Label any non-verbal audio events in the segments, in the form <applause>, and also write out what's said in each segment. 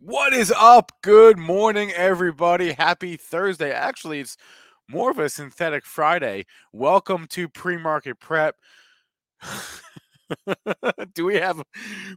What is up? Good morning, everybody. Happy Thursday. Actually, it's more of a synthetic Friday. Welcome to pre market prep. <laughs> Do we have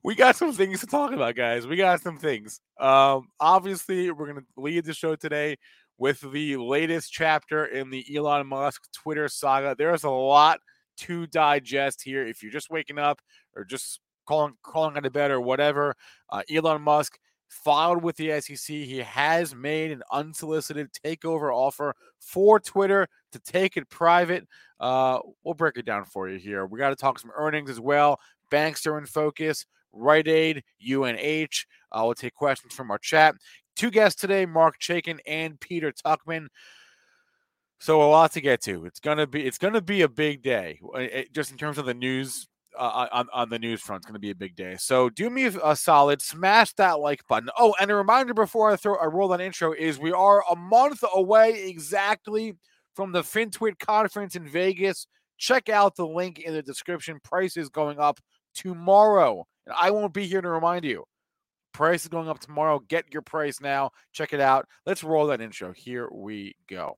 we got some things to talk about, guys? We got some things. Um, obviously, we're gonna lead the show today with the latest chapter in the Elon Musk Twitter saga. There's a lot to digest here. If you're just waking up or just calling calling out of bed or whatever, uh, Elon Musk filed with the SEC. He has made an unsolicited takeover offer for Twitter to take it private. Uh, we'll break it down for you here. We got to talk some earnings as well. Banks are in focus. Rite Aid, UNH. Uh, we'll take questions from our chat. Two guests today: Marc Chaikin and Peter Tuchman. So a lot to get to. It's gonna be it's gonna be a big day, it, just in terms of the news uh, on, on the news front. It's going to be a big day. So do me a solid, smash that like button. Oh, and a reminder before I throw I roll that intro is we are a month away exactly from the FinTwit conference in Vegas. Check out the link in the description. Price is going up tomorrow, and I won't be here to remind you. Price is going up tomorrow. Get your price now. Check it out. Let's roll that intro. Here we go.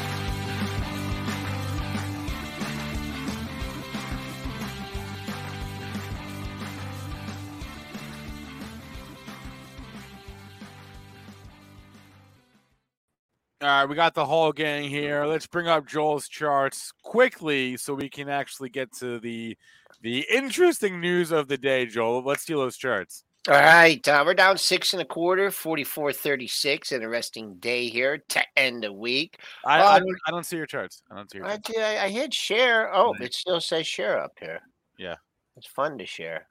All right, we got the whole gang here. Let's bring up Joel's charts quickly so we can actually get to the the interesting news of the day, Joel. Let's see those charts. All right, uh, we're down six and a quarter, 44 36. Interesting day here to end the week. I, uh, I, don't, I don't see your charts. I don't see your charts. I, I hit share. Oh, it still says share up here. Yeah. It's fun to share.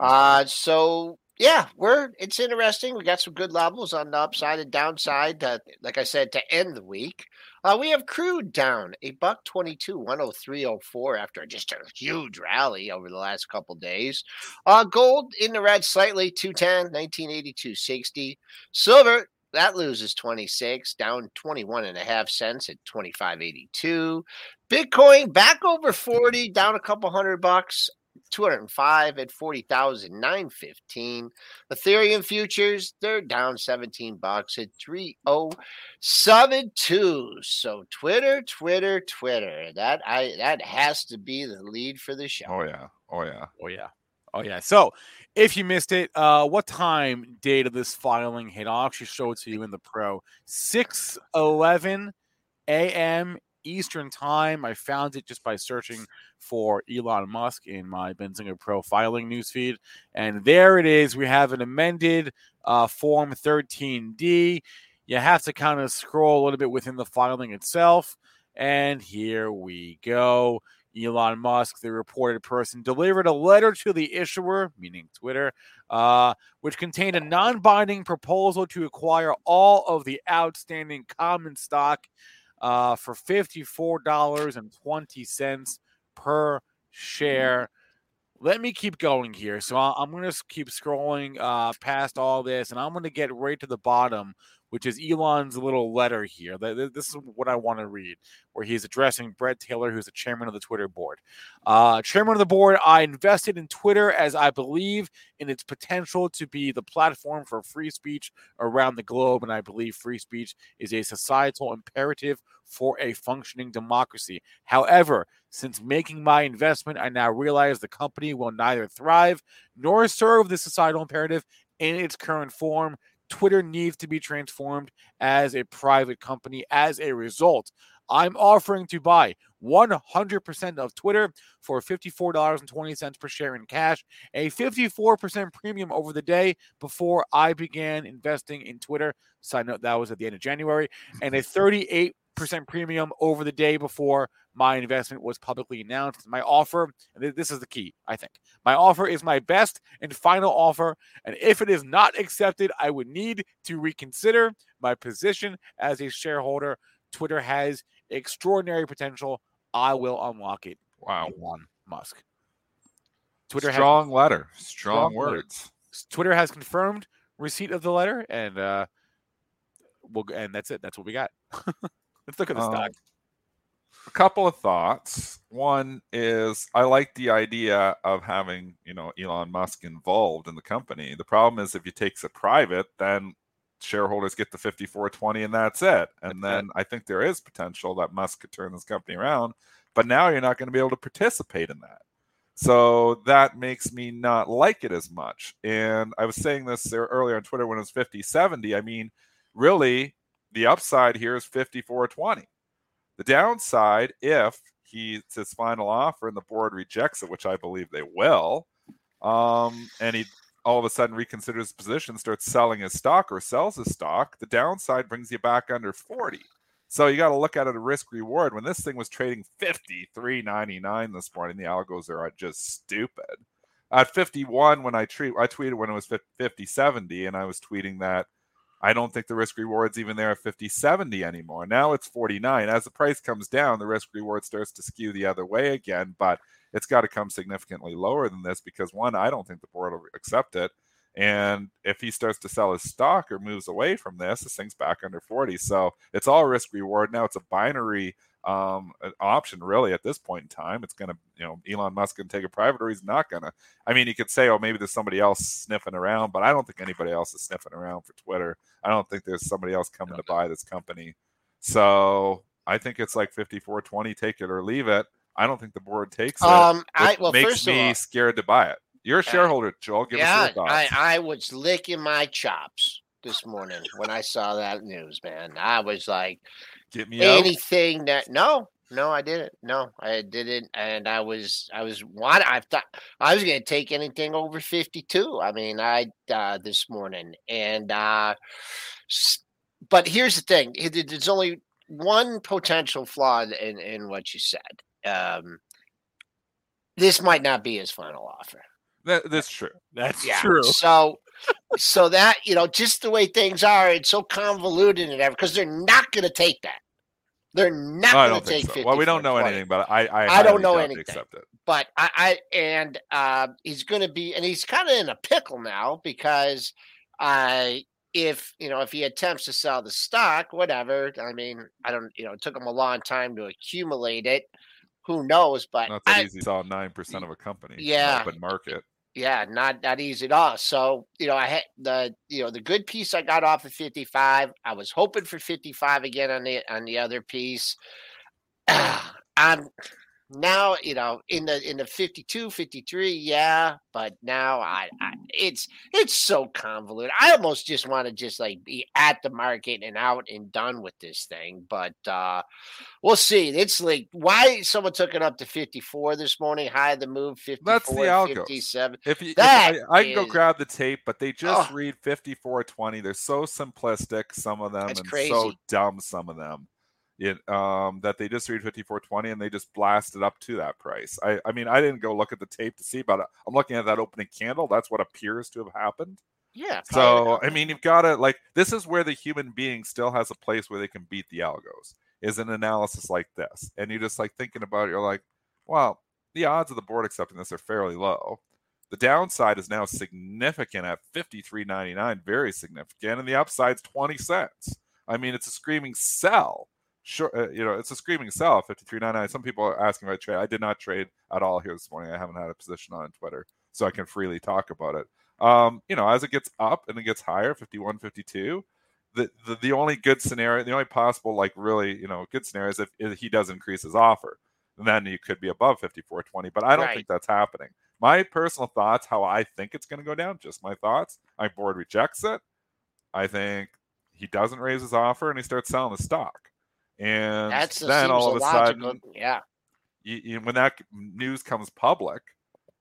Uh, so yeah, we're it's interesting. We got some good levels on the upside and downside. Like I said, to end the week, uh, we have crude down a buck twenty two, one hundred oh three oh four after just a huge rally over the last couple days. Uh, gold in the red slightly, 210, 1982, 60. Silver that loses 26 down 21 and a half cents at 25.82 bitcoin back over 40 down a couple hundred bucks 205 at 40,915. Ethereum futures, they're down 17 bucks at 3072. So Twitter, Twitter, Twitter. That I that has to be the lead for the show. Oh yeah. Oh yeah. Oh yeah. Oh yeah. So if you missed it, uh, what time date of this filing hit? I'll actually show it to you in the pro. 6 11 a.m. Eastern Time. I found it just by searching for Elon Musk in my Benzinga profiling newsfeed. And there it is. We have an amended uh, Form 13D. You have to kind of scroll a little bit within the filing itself. And here we go. Elon Musk, the reported person, delivered a letter to the issuer, meaning Twitter, uh, which contained a non binding proposal to acquire all of the outstanding common stock uh, for $54.20 per share. Let me keep going here. So I'm going to keep scrolling uh, past all this, and I'm going to get right to the bottom which is Elon's little letter here. This is what I want to read, where he's addressing Bret Taylor, who's the chairman of the Twitter board. Uh, chairman of the board, I invested in Twitter as I believe in its potential to be the platform for free speech around the globe, and I believe free speech is a societal imperative for a functioning democracy. However, since making my investment, I now realize the company will neither thrive nor serve the societal imperative in its current form Twitter needs to be transformed as a private company. As a result, I'm offering to buy 100% of Twitter for $54.20 per share in cash, a 54% premium over the day before I began investing in Twitter. Side note, that was at the end of January, and a 38 <laughs> percent premium over the day before my investment was publicly announced. My offer, and this is the key, I think. My offer is my best and final offer, and if it is not accepted, I would need to reconsider my position as a shareholder. Twitter has extraordinary potential. I will unlock it. Wow. Elon Musk. Twitter strong has, letter, strong, strong words. Letter. Twitter has confirmed receipt of the letter, and uh, we'll and that's it. That's what we got. <laughs> Let's look at the um, stock. A couple of thoughts. One is I like the idea of having you know Elon Musk involved in the company. The problem is if he takes it private, then shareholders get the 5420 and that's it. And then I think there is potential that Musk could turn this company around, but now you're not going to be able to participate in that. So that makes me not like it as much. And I was saying this earlier on Twitter when it was 50 70. I mean, really, the upside here is 54 20. The downside, if he it's his final offer and the board rejects it, which I believe they will, um, and he all of a sudden reconsiders his position, starts selling his stock or sells his stock, the downside brings you back under 40. So you got to look at it a risk reward. When this thing was trading 53.99 this morning, the algos are just stupid. At 51, when I treat, I tweeted when it was 50 70, and I was tweeting that I don't think the risk reward's even there at 50 70 anymore. Now it's 49. As the price comes down, the risk reward starts to skew the other way again, but it's got to come significantly lower than this because one, I don't think the board will accept it. And if he starts to sell his stock or moves away from this, this thing's back under 40. So it's all risk reward. Now it's a binary um, an option, really, at this point in time. It's going to, you know, Elon Musk can take it private or he's not going to. I mean, you could say, oh, maybe there's somebody else sniffing around, but I don't think anybody else is sniffing around for Twitter. I don't think there's somebody else coming to buy this company. So I think it's like 5420, take it or leave it. I don't think the board takes it. Um, it I, well, makes me all, scared to buy it. You're a shareholder, Joel. Give yeah, us your thoughts. I, I was licking my chops this morning when I saw that news, man. I was like, Get me anything out. that no, no, I didn't. No, I didn't, and I was, I was what I thought I was going to take anything over fifty-two. I mean, I uh, this morning, and uh, but here's the thing: there's only one potential flaw in in what you said. Um, this might not be his final offer. That, that's true. That's yeah. true. So, so that you know, just the way things are, it's so convoluted and everything because they're not going to take that. They're not no, going to take. So. Well, we don't know 20. anything, but I, I, I don't know anything. Accept it. But I, I and uh, he's going to be, and he's kind of in a pickle now because I. If you know if he attempts to sell the stock whatever i mean i don't you know it took him a long time to accumulate it who knows but not that I, easy sell nine percent of a company yeah open market yeah, not not easy at all. So you know, I had the you know the good piece I got off of 55. I was hoping for 55 again on the on the other piece. <clears throat> I'm now you know in the in the 52 53 yeah but now I, I, it's it's so convoluted. I almost just want to just like be at the market and out and done with this thing but uh we'll see. It's like why someone took it up to 54 this morning high the move 54 that's the algo. 57 if you that if I, I, can go grab the tape but they just oh, read 54 20 they're so simplistic some of them and crazy. so dumb some of them it, um, that they just read 5420 and they just blasted up to that price. I, I mean, I didn't go look at the tape to see, but I'm looking at that opening candle. That's what appears to have happened. Yeah. So, I mean, you've got to like, this is where the human being still has a place where they can beat the algos is an analysis like this. And you're just like thinking about it, you're like, well, the odds of the board accepting this are fairly low. The downside is now significant at 53.99, very significant, and the upside's 20 cents. I mean, it's a screaming sell sure, uh, you know, it's a screaming sell, 53.99. Some people are asking about trade. I did not trade at all here this morning. I haven't had a position on Twitter, so I can freely talk about it. Um, you know, as it gets up and it gets higher, 51, 52, the, the, the only good scenario, the only possible, like really, you know, good scenario is if, if he does increase his offer. And then you could be above 54.20, but I don't right. think that's happening. My personal thoughts, how I think it's going to go down, just my thoughts. My board rejects it. I think he doesn't raise his offer and he starts selling the stock. And That's, then all of a sudden, yeah, you, you, when that news comes public,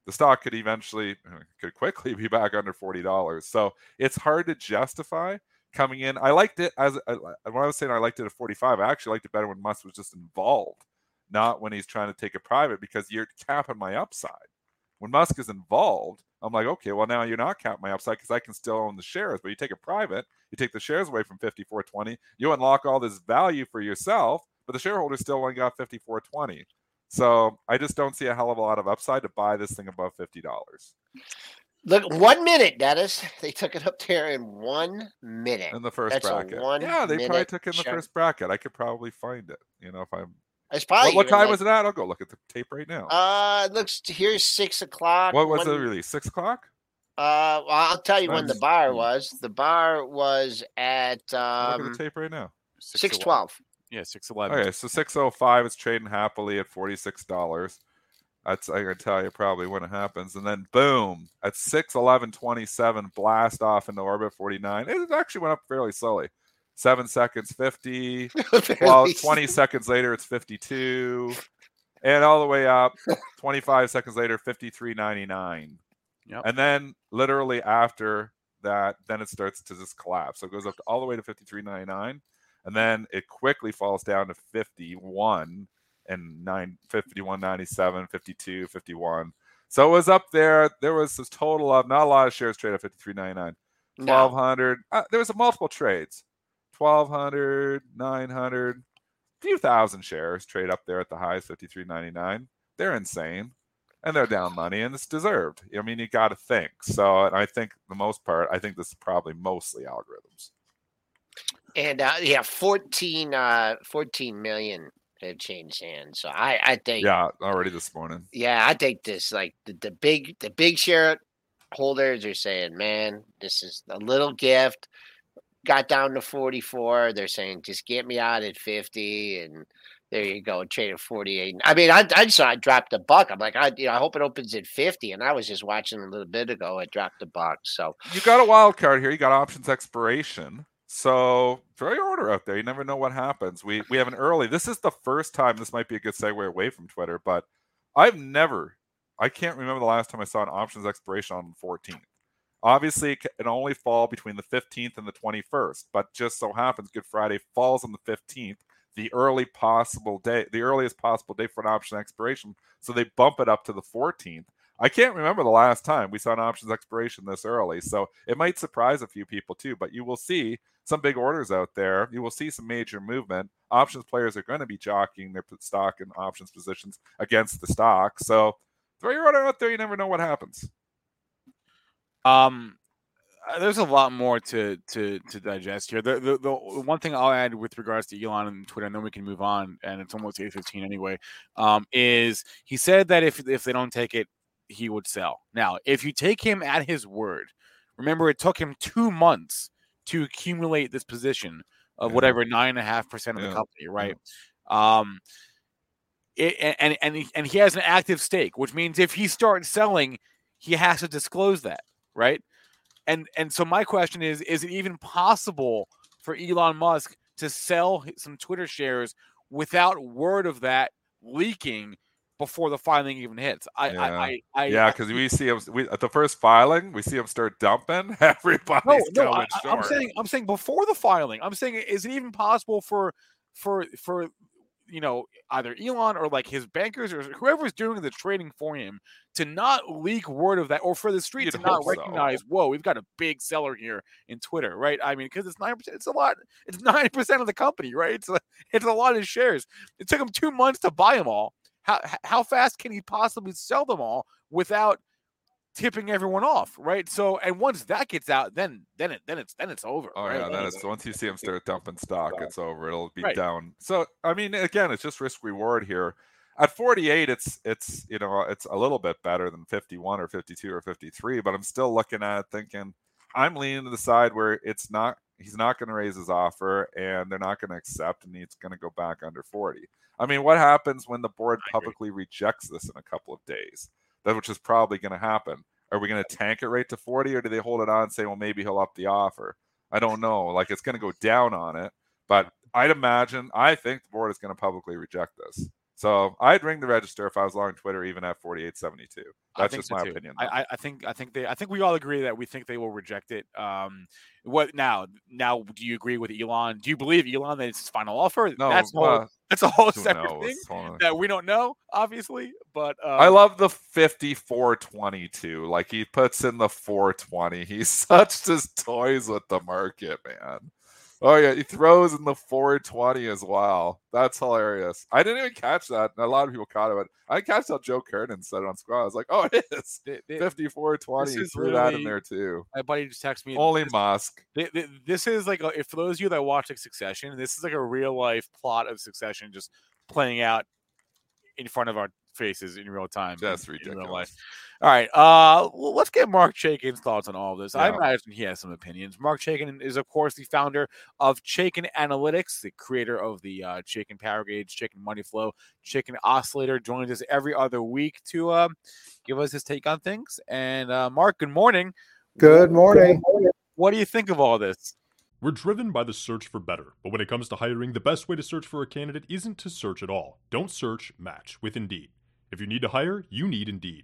the stock could eventually could quickly be back under forty dollars. So it's hard to justify coming in. I liked it as uh, when I was saying I liked it at forty five. I actually liked it better when Musk was just involved, not when he's trying to take it private because you're capping my upside. When Musk is involved, I'm like, okay, well now you're not counting my upside because I can still own the shares. But you take it private, you take the shares away from 54.20, you unlock all this value for yourself, but the shareholders still only got 54.20. So I just don't see a hell of a lot of upside to buy this thing above fifty dollars. Look, one minute, Dennis. <laughs> They took it up there in one minute in the first That's bracket. one yeah, they probably took in the first bracket. I could probably find it. You know, if I'm. It's probably What, what time like, was it at? I'll go look at the tape right now. Uh, it looks here's six o'clock. what was one, the release? Six o'clock. Uh, well, I'll tell you when the bar was. The bar was at look at um the tape right now. six twelve. Yeah, six eleven. Okay, so six oh five is trading happily at forty six dollars. That's I can tell you probably when it happens, and then boom at six eleven twenty seven, blast off into orbit forty nine. It actually went up fairly slowly. Seven seconds fifty. <laughs> Well, 20 seconds later, it's 52. And all the way up, <laughs> 25 seconds later, 53.99. Yep. And then literally after that, then it starts to just collapse. So it goes up to, all the way to 53.99. And then it quickly falls down to 51 and 9, 51.97, 52, 51. So it was up there. There was this total of not a lot of shares traded at 53.99. No. 1200 uh, there was a multiple trades 1200 900 few thousand shares trade up there at the highs 53.99 they're insane and they're down money and it's deserved i mean you got to think so and i think the most part i think this is probably mostly algorithms And uh, yeah, 14, uh, 14 million have changed hands. So I, I think, yeah. already this morning Yeah, I think this like the, the big, the big share holders are saying, man, this is a little gift. Got down to 44. They're saying, just get me out at 50. And there you go, trade at 48. I mean, I, I saw it dropped a buck. I'm like, I, you know, I hope it opens at 50. And I was just watching a little bit ago. It dropped a buck. So you got a wild card here you got options expiration so throw your order out there you never know what happens we we have an early this is the first time this might be a good segue away from twitter but i've never i can't remember the last time i saw an options expiration on the 14th obviously it ca- it only fall between the 15th and the 21st but just so happens good friday falls on the 15th the early possible day the earliest possible day for an option expiration so they bump it up to the 14th I can't remember the last time we saw an options expiration this early, so it might surprise a few people too. But you will see some big orders out there. You will see some major movement. Options players are going to be jockeying their stock and options positions against the stock. So throw your order out there. You never know what happens. Um, uh, there's a lot more to to to digest here. The, the the one thing I'll add with regards to Elon and Twitter, and then we can move on, and it's almost eight fifteen anyway. Um, is he said that if if they don't take it, he would sell. Now, if you take him at his word, remember it took him two months to accumulate this position of Yeah. whatever nine and a half percent of the company, right? Um, it, and- and and he, and he has an active stake, which means if he starts selling, he has to disclose that, right? And and so my question is: Is it even possible for Elon Musk to sell some Twitter shares without word of that leaking before the filing even hits? I Yeah. I, I, I yeah, because we see him we, at the first filing, we see him start dumping. <laughs> Everybody's no, no, going I, I'm saying I'm saying before the filing. I'm saying is it even possible for for for you know either Elon or like his bankers or whoever's doing the trading for him to not leak word of that or for the street You'd to not hope so. recognize whoa we've got a big seller here in Twitter right? I mean because it's nine percent it's a lot it's <laughs> nine percent of the company right? It's a, it's a lot of shares. It took him two months to buy them all. How how fast can he possibly sell them all without tipping everyone off right so and once that gets out then then it then it's then it's over Oh right? yeah, that is once you see them start dumping stock, it's over. It'll be Right. down. So I mean, again, it's just risk reward here. At 48, it's it's you know it's a little bit better than 51 or 52 or 53, but I'm still looking at it thinking I'm leaning to the side where it's not he's not going to raise his offer and they're not going to accept and he's going to go back under 40. I mean, what happens when the board publicly rejects this in a couple of days? That which is probably going to happen. Are we going to tank it right to 40 or do they hold it on and say, well, maybe he'll up the offer? I don't know. Like it's going to go down on it, but I'd imagine, I think the board is going to publicly reject this. So I'd ring the register if I was long Twitter, even at 4872. That's just so my too. opinion. I, I, think I think they I think we all agree that we think they will reject it. Um, what now? Now, do you agree with Elon? Do you believe Elon that it's his final offer? no, that's a whole, uh, that's a whole <laughs> separate knows? thing Hold that we don't know, obviously. But um, I love the 5422. Like he puts in the 420. He's <laughs> such just toys with the market, man. Oh yeah, he throws in the 420 as well. That's hilarious. I didn't even catch that. A lot of people caught it. I catch how Joe Kernen said it on Squawk. I was like, oh, it is 5420. He threw that in there too. My buddy just texted me. Only this, Musk. This is like, a, if for those of you that watch like Succession, this is like a real life plot of Succession just playing out in front of our faces in real time. That's ridiculous. All right. Uh, well, let's get Marc Chaikin's thoughts on all of this. Yeah. I imagine he has some opinions. Mark Chaikin is, of course, the founder of Chaikin Analytics, the creator of the uh, Chaikin Power Gauge, Chaikin Money Flow, Chaikin Oscillator. Joins us every other week to uh, give us his take on things. And uh, Mark, good morning. Good morning. What do you think of all this? We're driven by the search for better, but when it comes to hiring, the best way to search for a candidate isn't to search at all. Don't search, match with Indeed. If you need to hire, you need Indeed.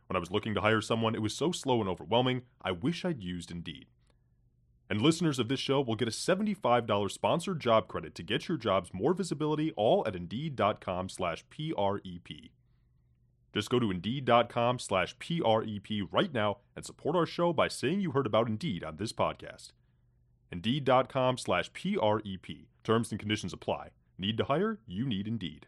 When I was looking to hire someone, it was so slow and overwhelming, I wish I'd used Indeed. And listeners of this show will get a $75 sponsored job credit to get your jobs more visibility all at Indeed.com slash PREP. Just go to Indeed.com slash PREP right now and support our show by saying you heard about Indeed on this podcast. Indeed.com slash PREP. Terms and conditions apply. Need to hire? You need Indeed.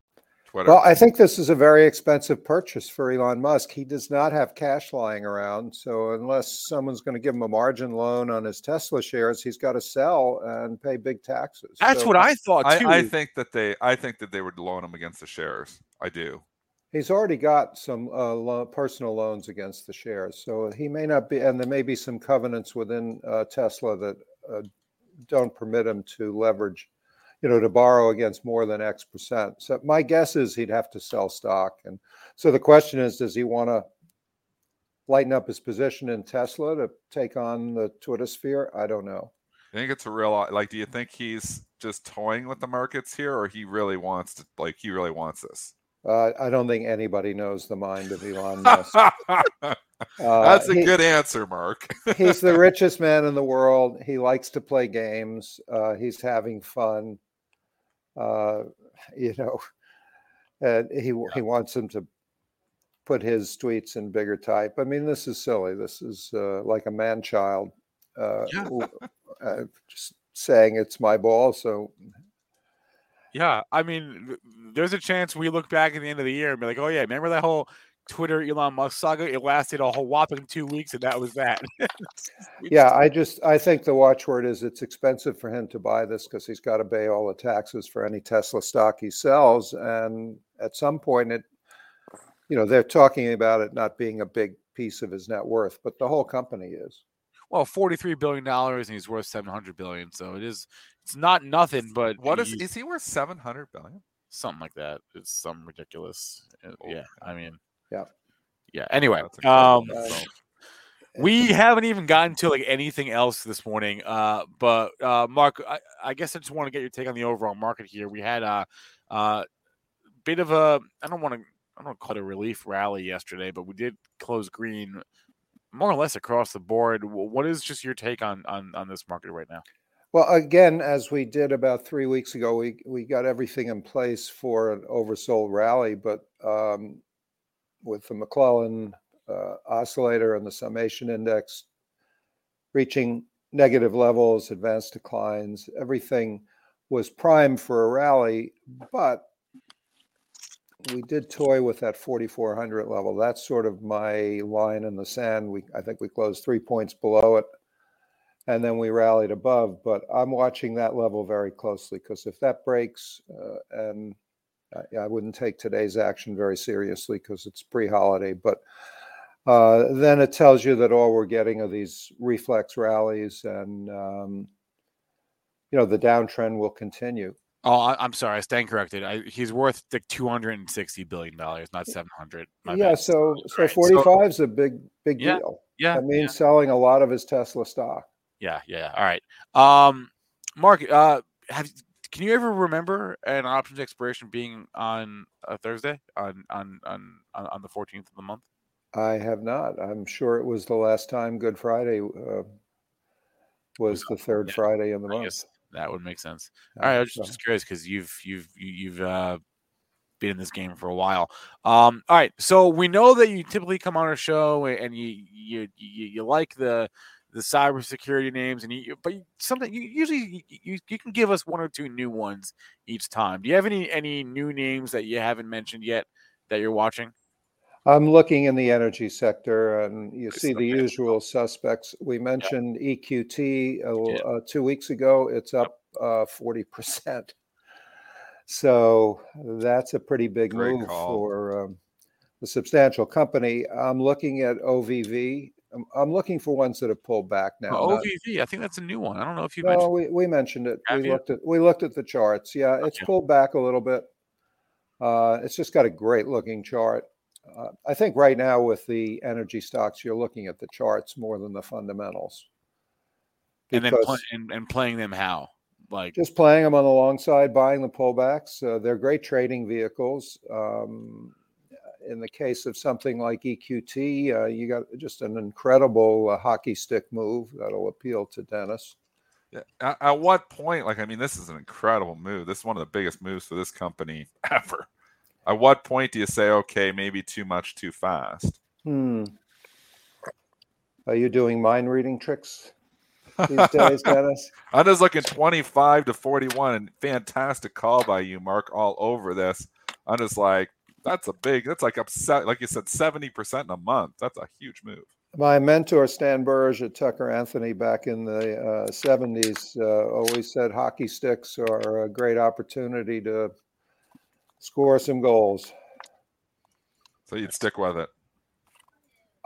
Well, I think this is a very expensive purchase for Elon Musk. He does not have cash lying around. So, unless someone's going to give him a margin loan on his Tesla shares, he's got to sell and pay big taxes. That's so, what I thought too. I, I think that they, I think that they would loan him against the shares. I do. He's already got some uh, lo- personal loans against the shares, so he may not be, and there may be some covenants within uh, Tesla that uh, don't permit him to leverage, you know, to borrow against more than X percent. So my guess is he'd have to sell stock, and so the question is, does he want to lighten up his position in Tesla to take on the Twitter sphere? I don't know. I think it's a real like. Do you think he's just toying with the markets here, or he really wants to like he really wants this? Uh, I don't think anybody knows the mind of Elon <laughs> Musk. <laughs> uh, That's a he, good answer, Mark. <laughs> he's the richest man in the world. He likes to play games. Uh, he's having fun. Uh, <laughs> you know, and he yeah. he wants him to put his tweets in bigger type. I mean, this is silly. This is uh, like a man child uh, yeah. <laughs> just saying it's my ball. So yeah, I mean, there's a chance we look back at the end of the year and be like, "Oh yeah, remember that whole Twitter Elon Musk saga? It lasted a whole whopping two weeks, and that was that." <laughs> yeah, I just I think the watchword is it's expensive for him to buy this because he's got to pay all the taxes for any Tesla stock he sells, and at some point, it, you know, they're talking about it not being a big piece of his net worth, but the whole company is. Well, forty-three billion dollars, and he's worth seven hundred billion. So it is it's not nothing, but what is is he worth seven hundred billion? Something like that. It's some ridiculous. Oh, yeah, I mean, yeah, yeah. Anyway, um, we haven't even gotten to like anything else this morning. Uh, but uh, Mark, I, I guess I just want to get your take on the overall market here. We had a, a bit of a I don't want to I don't call it a relief rally yesterday, but we did close green more or less across the board. What is just your take on on on this market right now? Well, again, as we did about three weeks ago, we we got everything in place for an oversold rally, but um, with the McClellan uh, oscillator and the summation index reaching negative levels, advanced declines, everything was primed for a rally, but we did toy with that 4400 level. That's sort of my line in the sand. We I think we closed three points below it and then we rallied above. But I'm watching that level very closely because if that breaks, uh, and I, I, wouldn't take today's action very seriously because it's pre-holiday, but uh, then it tells you that all we're getting are these reflex rallies, and um, you know the downtrend will continue. Oh, I, am sorry, I stand corrected. I, he's worth like 260 billion dollars, not 700. yeah, bad. so so 45 so, is a big big yeah, deal. Yeah, that means yeah. selling a lot of his Tesla stock. Yeah, yeah. All right, um, Mark, uh, have can you ever remember an options expiration being on a Thursday on on on on the 14th of the month? I have not. I'm sure it was the last time Good Friday uh, was the third yeah, Friday in the month. That would make sense. All right, I was just curious because you've you've you've uh, been in this game for a while. Um, all right, so we know that you typically come on our show and you you you, you like the the cybersecurity names, and you but something you usually you, you can give us one or two new ones each time. Do you have any any new names that you haven't mentioned yet that you're watching? I'm looking in the energy sector, and you see the usual suspects. We mentioned EQT uh, uh, two weeks ago. It's up uh, 40%. So that's a pretty big Great move call. for um, a substantial company. I'm looking at OVV. I'm, I'm, looking for ones that have pulled back now. Oh, OVV, I think that's a new one. I don't know if you no, mentioned. we, we mentioned it. Have we you? looked at we looked at the charts. Yeah, it's okay. pulled back a little bit. Uh, it's just got a great looking chart. Uh, I think right now with the energy stocks, you're looking at the charts more than the fundamentals. And then pl- and, and, playing them how? Like just playing them on the long side, buying the pullbacks. Uh, they're great trading vehicles. Um, in the case of something like EQT, uh, you got just an incredible uh, hockey stick move that'll appeal to Dennis. Yeah. At, at what point? Like, I mean, this is an incredible move. This is one of the biggest moves for this company <laughs> ever. At what point do you say, okay, maybe too much too fast? Hmm. Are you doing mind reading tricks <laughs> these days, Dennis? I'm just looking 25 to 41 and fantastic call by you, Mark, all over this. I'm just like, that's a big, that's like upset, like you said, 70% in a month. That's a huge move. My mentor, Stan Burge at Tucker Anthony back in the uh, 70s, uh, always said hockey sticks are a great opportunity to score some goals. So you'd stick with it.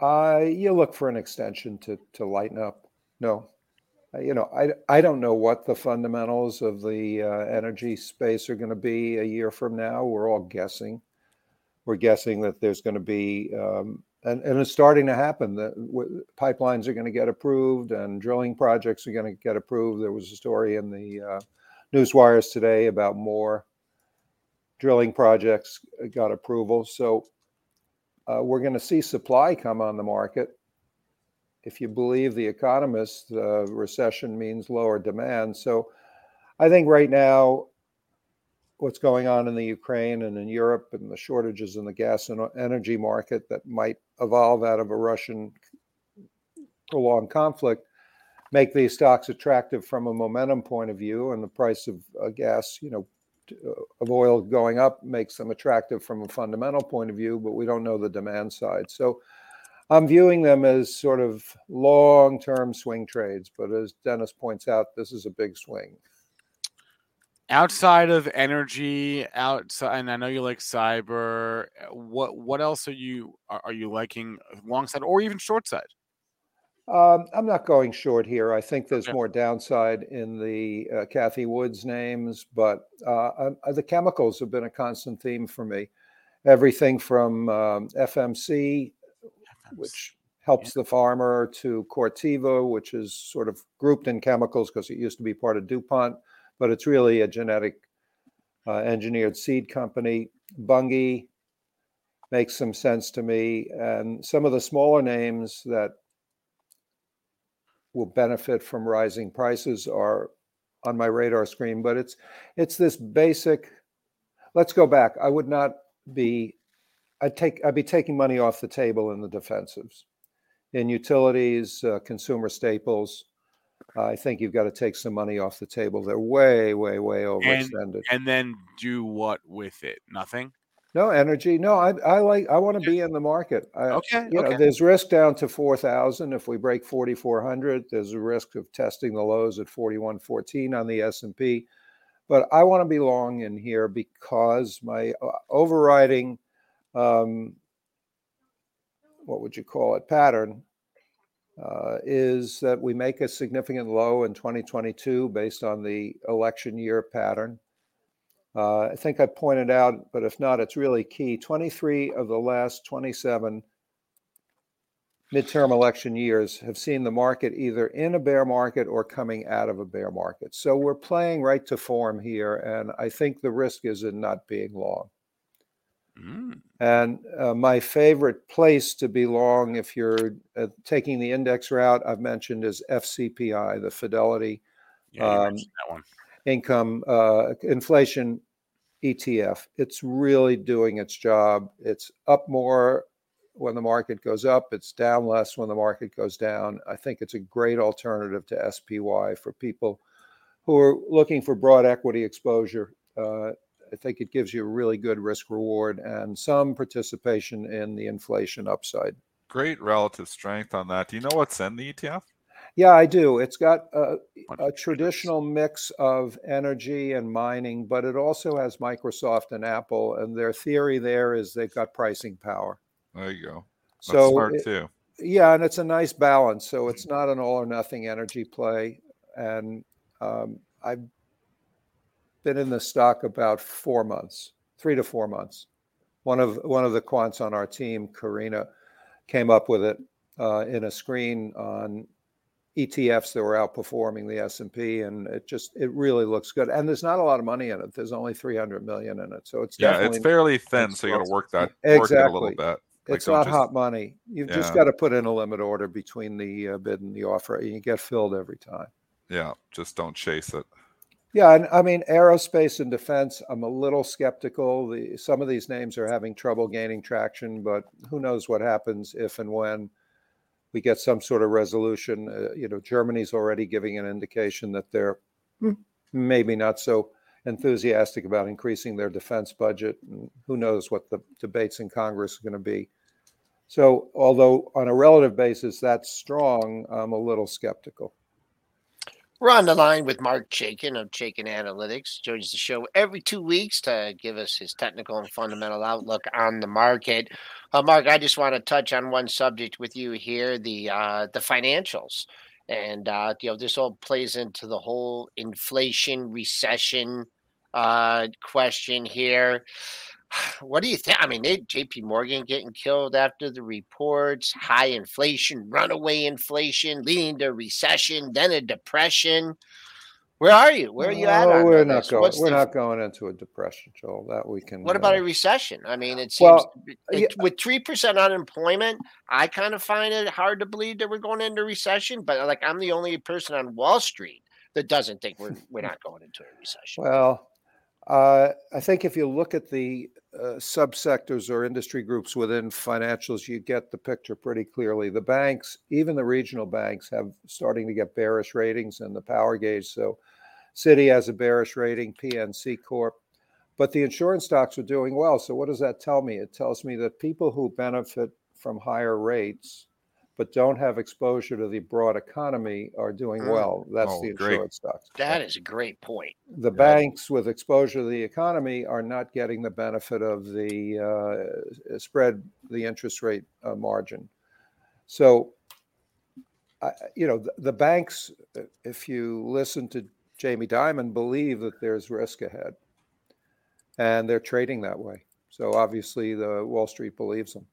Uh, you look for an extension to to lighten up. No, you know, I I don't know what the fundamentals of the uh, energy space are going to be a year from now. We're all guessing. We're guessing that there's going to be, um, and and it's starting to happen. That pipelines are going to get approved and drilling projects are going to get approved. There was a story in the uh, news wires today about more drilling projects got approval. So uh, we're going to see supply come on the market. If you believe the economists, uh, recession means lower demand. So I think right now, what's going on in the Ukraine and in Europe and the shortages in the gas and energy market that might evolve out of a Russian prolonged conflict make these stocks attractive from a momentum point of view and the price of uh, gas you know uh, of oil going up makes them attractive from a fundamental point of view, but we don't know the demand side. So I'm viewing them as sort of long term swing trades. But as Dennis points out, this is a big swing. Outside of energy, outside, and I know you like cyber. What what else are you are, are you liking long side or even short side? Um, I'm not going short here. I think there's more downside in the uh, Cathie Woods names, but uh, uh, the chemicals have been a constant theme for me. Everything from um, FMC, which helps yeah. the farmer, to Corteva, which is sort of grouped in chemicals because it used to be part of DuPont, but it's really a genetic uh, engineered seed company. Bunge makes some sense to me. And some of the smaller names that will benefit from rising prices are on my radar screen. But it's it's this basic. Let's go back. I would not be. I'd take. I'd be taking money off the table in the defensives, in utilities, uh, consumer staples. I think you've got to take some money off the table. They're way, way, way overextended. And, and then do what with it? Nothing. No energy. No, I, I like. I want to be in the market. I, Okay, You okay. know, there's risk down to four thousand. If we break forty four hundred, there's a risk of testing the lows at forty one fourteen on the S and P. But I want to be long in here because my uh, overriding, um, what would you call it, pattern uh, is that we make a significant low in 2022 based on the election year pattern. Uh, I think I pointed out, but if not, it's really key. 23 of the last 27 midterm election years have seen the market either in a bear market or coming out of a bear market. So we're playing right to form here. And I think the risk is in not being long. Mm. And uh, my favorite place to be long, if you're uh, taking the index route, I've mentioned is FCPI, the Fidelity Yeah, Um, mentioned that one. income uh, inflation ETF. It's really doing its job. It's up more when the market goes up, it's down less when the market goes down. I think it's a great alternative to SPY for people who are looking for broad equity exposure. Uh, I think it gives you a really good risk reward and some participation in the inflation upside. Great relative strength on that. Do you know what's in the ETF? Yeah, I do. It's got a, a traditional mix of energy and mining, but it also has Microsoft and Apple. And their theory there is they've got pricing power. There you go. That's So, smart it- too. yeah, and it's a nice balance. So it's not an all or nothing energy play. And um, I've been in the stock about four months, three to four months. One of one of the quants on our team, Karina, came up with it uh, in a screen on ETFs that were outperforming the S and P, and it just it really looks good. And there's not a lot of money in it. There's only 300 million in it, so it's Yeah, it's fairly thin, so you got to work that work it a little Exactly. bit. Like, it's don't just- hot money. You've just got to put in a limit order between the uh, bid and the offer, and you get filled every time. Yeah, just don't chase it. Yeah, and I mean aerospace and defense. I'm a little skeptical. The, some of these names are having trouble gaining traction, but who knows what happens if and when we get some sort of resolution. Uh, you know, Germany's already giving an indication that they're hmm, maybe not so enthusiastic about increasing their defense budget. And who knows what the debates in Congress are going to be. So, although on a relative basis that's strong, I'm a little skeptical. We're on the line with Marc Chaikin of Chaikin Analytics. Joins the show every two weeks to give us his technical and fundamental outlook on the market. Uh, Mark, I just want to touch on one subject with you here: the uh, the financials, and uh, you know this all plays into the whole inflation recession uh, question here. <sighs> What do you think? I mean, they, J.P. Morgan getting killed after the reports, high inflation, runaway inflation, leading to recession, then a depression. Where are you? Where are you at? Oh, we're not this? going. What's We're the- not going into a depression, Joel. That we can. What about uh, a recession? I mean, it seems Well, it- yeah. with three percent unemployment, I kind of find it hard to believe that we're going into recession. But like, I'm the only person on Wall Street that doesn't think we're we're <laughs> not going into a recession. Well, uh, I think if you look at the uh, subsectors or industry groups within financials, you get the picture pretty clearly. The banks, even the regional banks, have starting to get bearish ratings in the power gauge. So, Citi has a bearish rating, PNC Corp, but the insurance stocks are doing well. So, what does that tell me? It tells me that people who benefit from higher rates but don't have exposure to the broad economy are doing Mm. well. That's Oh, the great. insurance stocks That is a great point. the banks with exposure to the economy are not getting the benefit of the uh, spread, the interest rate uh, margin. So, I, you know, the, the banks, uh, if you listen to Jamie Dimon, believe that there's risk ahead, and they're trading that way. So obviously, the Wall Street believes them.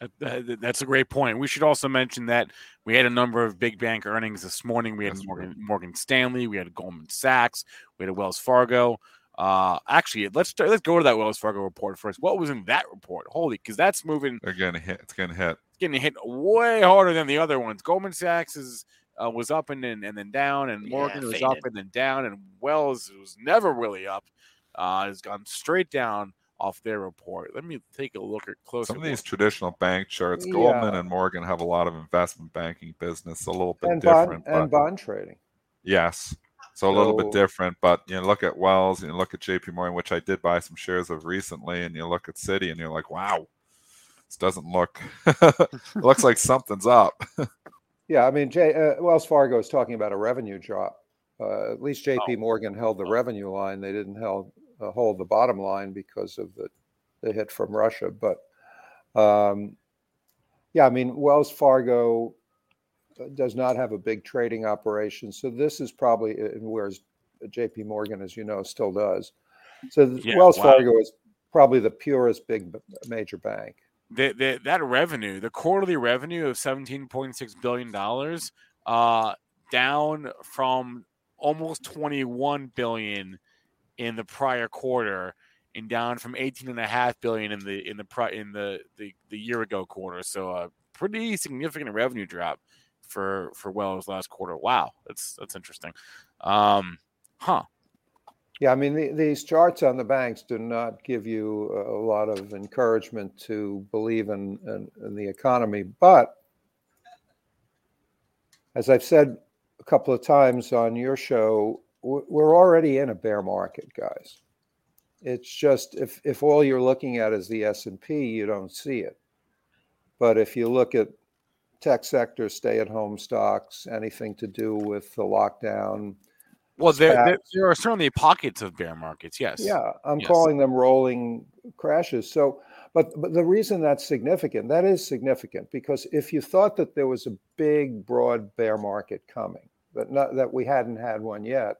That- that- That's a great point. We should also mention that we had a number of big bank earnings this morning. We had Morgan, Morgan Stanley, we had Goldman Sachs, we had a Wells Fargo. Uh, actually, let's start, let's go to that Wells Fargo report first. What was in that report? Holy, because that's moving, They're gonna hit. It's gonna hit. getting hit way harder than the other ones. Goldman Sachs is uh, was up and then and then down, and Yeah, Morgan was up and then down, and Wells was never really up. Uh, has gone straight down off their report. Let me take a look at closer. Some of these traditional bank charts, Goldman and Morgan have a lot of investment banking business, a little bit And bond, different. and bond trading. yes, So a little bit different, but you know, look at Wells, and you look at JP Morgan, which I did buy some shares of recently, and you look at Citi, and you're like, wow, this doesn't look. <laughs> looks like something's up. <laughs> yeah, I mean, J, uh, Wells Fargo is talking about a revenue drop. Uh, at least JP oh. Morgan held the revenue line; they didn't held, hold the bottom line because of the the hit from Russia. But um, yeah, I mean, Wells Fargo does not have a big trading operation. So this is probably, whereas J.P. Morgan, as you know, still does. So yeah, Wells wow. Fargo is probably the purest big major bank. The, the, that revenue, the quarterly revenue of seventeen point six billion dollars, uh, down from almost twenty one billion in the prior quarter, and down from eighteen and a half billion in the in the in the the, the year ago quarter. So a pretty significant revenue drop for for Wells last quarter. Wow, that's that's interesting. Um, huh. Yeah, I mean the, these charts on the banks do not give you a lot of encouragement to believe in, in, in the economy, but as I've said a couple of times on your show, we're already in a bear market, guys. It's just if if all you're looking at is the S and P, you don't see it. But if you look at tech sector, stay at home stocks, anything to do with the lockdown. Well, there, there, there, are certainly pockets of bear markets. Yes. Yeah, I'm yes. calling them rolling crashes. So, but but the reason that's significant, that is significant because if you thought that there was a big, broad bear market coming, but not that we hadn't had one yet,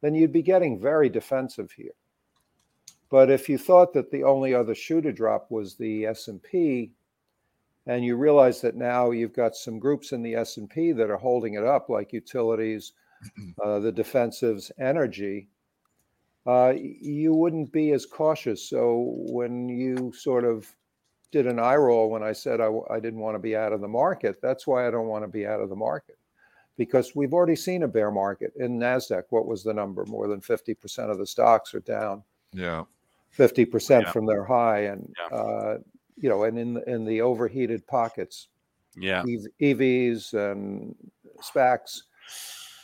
then you'd be getting very defensive here. But if you thought that the only other shoe to drop was the S and P, and you realize that now you've got some groups in the s&p that are holding it up like utilities <clears throat> uh, the defensives energy uh, you wouldn't be as cautious so when you sort of did an eye roll when i said I, I didn't want to be out of the market that's why i don't want to be out of the market because we've already seen a bear market in nasdaq what was the number more than 50% of the stocks are down yeah 50% yeah. from their high and yeah. uh, you know, and in in the overheated pockets, yeah, EVs and SPACs,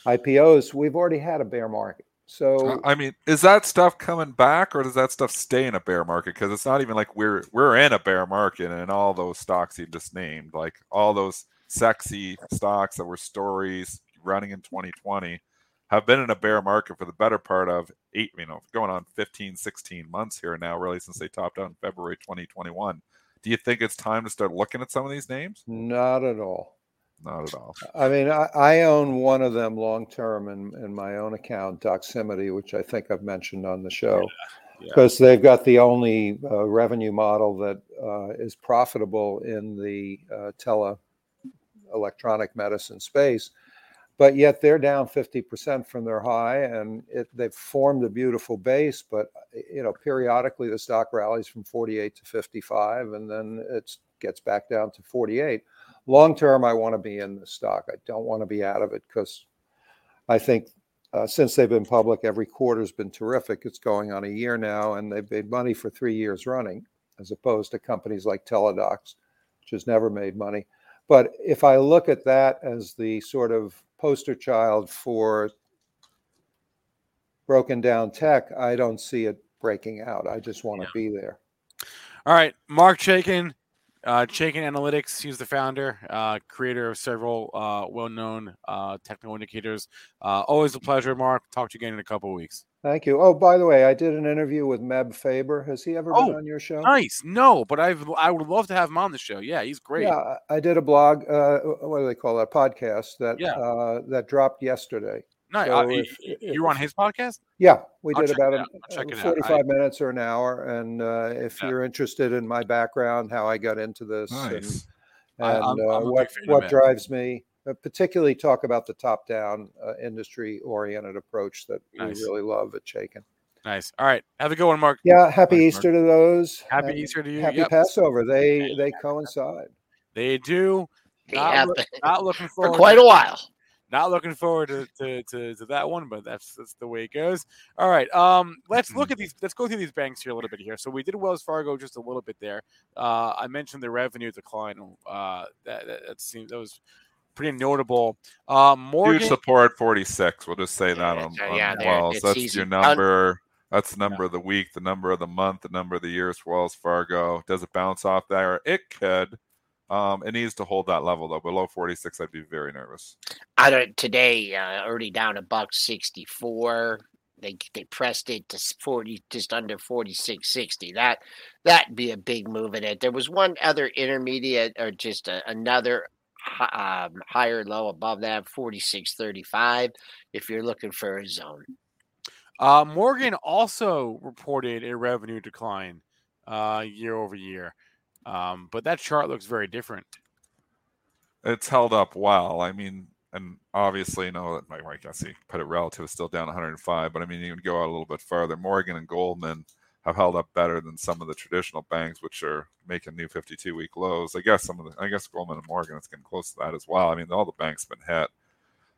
IPOs, we've already had a bear market. So I mean, is that stuff coming back, or does that stuff stay in a bear market? Because it's not even like we're we're in a bear market, and all those stocks you just named, like all those sexy stocks that were stories running in 2020 have been in a bear market for the better part of eight, you know, going on 15, 16 months here now, really, since they topped out in February 2021. Do you think it's time to start looking at some of these names? Not at all. Not at all. I mean, I, I own one of them long term in, in my own account, Doximity, which I think I've mentioned on the show, because yeah. yeah. they've got the only uh, revenue model that uh, is profitable in the uh, tele electronic medicine space but yet they're down 50% from their high and it, they've formed a beautiful base but you know periodically the stock rallies from 48 to 55 and then it gets back down to 48 long term i want to be in the stock. I don't want to be out of it because i think uh, since they've been public every quarter's been terrific. It's going on a year now and they've made money for three years running as opposed to companies like Teladocs which has never made money but if i look at that as the sort of poster child for broken down tech, I don't see it breaking out. I just want to yeah. be there. All right, Marc Chaikin, uh, Chaikin Analytics. He's the founder, uh, creator of several uh, well-known uh, technical indicators. Uh, always a pleasure, Marc. Talk to you again in a couple of weeks. Thank you. Oh, by the way, I did an interview with Meb Faber. Has he ever oh, been on your show? Nice. No, but I've I would love to have him on the show. Yeah, he's great. Yeah, I did a blog. Uh, what do they call that? Podcast that yeah. uh, that dropped yesterday. No, so uh, if, you were on his podcast. Yeah, we I'll did about a, forty-five minutes or an hour. And uh, if yeah. you're interested in my background, how I got into this, nice. and, and I'm, I'm uh, what what drives me, particularly talk about the top down uh, industry oriented approach that nice. we really love at Chaikin. Nice. All right. Have a good one, Marc. Yeah. Happy Easter Marc. to those. Happy Easter to you. Happy yep. Passover. They they coincide. They do. Not, look, not looking forward for quite a while. Not looking forward to, to, to, to, that one, but that's that's the way it goes. All right. Um, let's look at these. Let's go through these banks here a little bit here. So we did Wells Fargo just a little bit there. Uh, I mentioned the revenue decline. Uh, that, that, that seems that was pretty notable. Uh, Morgan, Huge support 46. We'll just say that on, so on yeah, Wells. That's easy. your number. That's the number of the week, the number of the month, the number of the years for Wells Fargo. Does it bounce off there? It could. Um, it needs to hold that level though. Below 46, I'd be very nervous. I don't today uh, already down a buck sixty four. They they pressed it to forty just under forty six sixty. That that'd be a big move in it. There was one other intermediate or just a, another hi- um, higher low above that forty six thirty five. If you're looking for a zone, uh, Morgan also reported a revenue decline uh, year over year, um, but that chart looks very different. It's held up well. I mean, and obviously, you know, that Mike, Mike, I see put it relative is still down 105, but I mean, you can go out a little bit farther. Morgan and Goldman have held up better than some of the traditional banks, which are making new 52 week lows. I guess some of the, I guess Goldman and Morgan is getting close to that as well. I mean, all the banks been hit.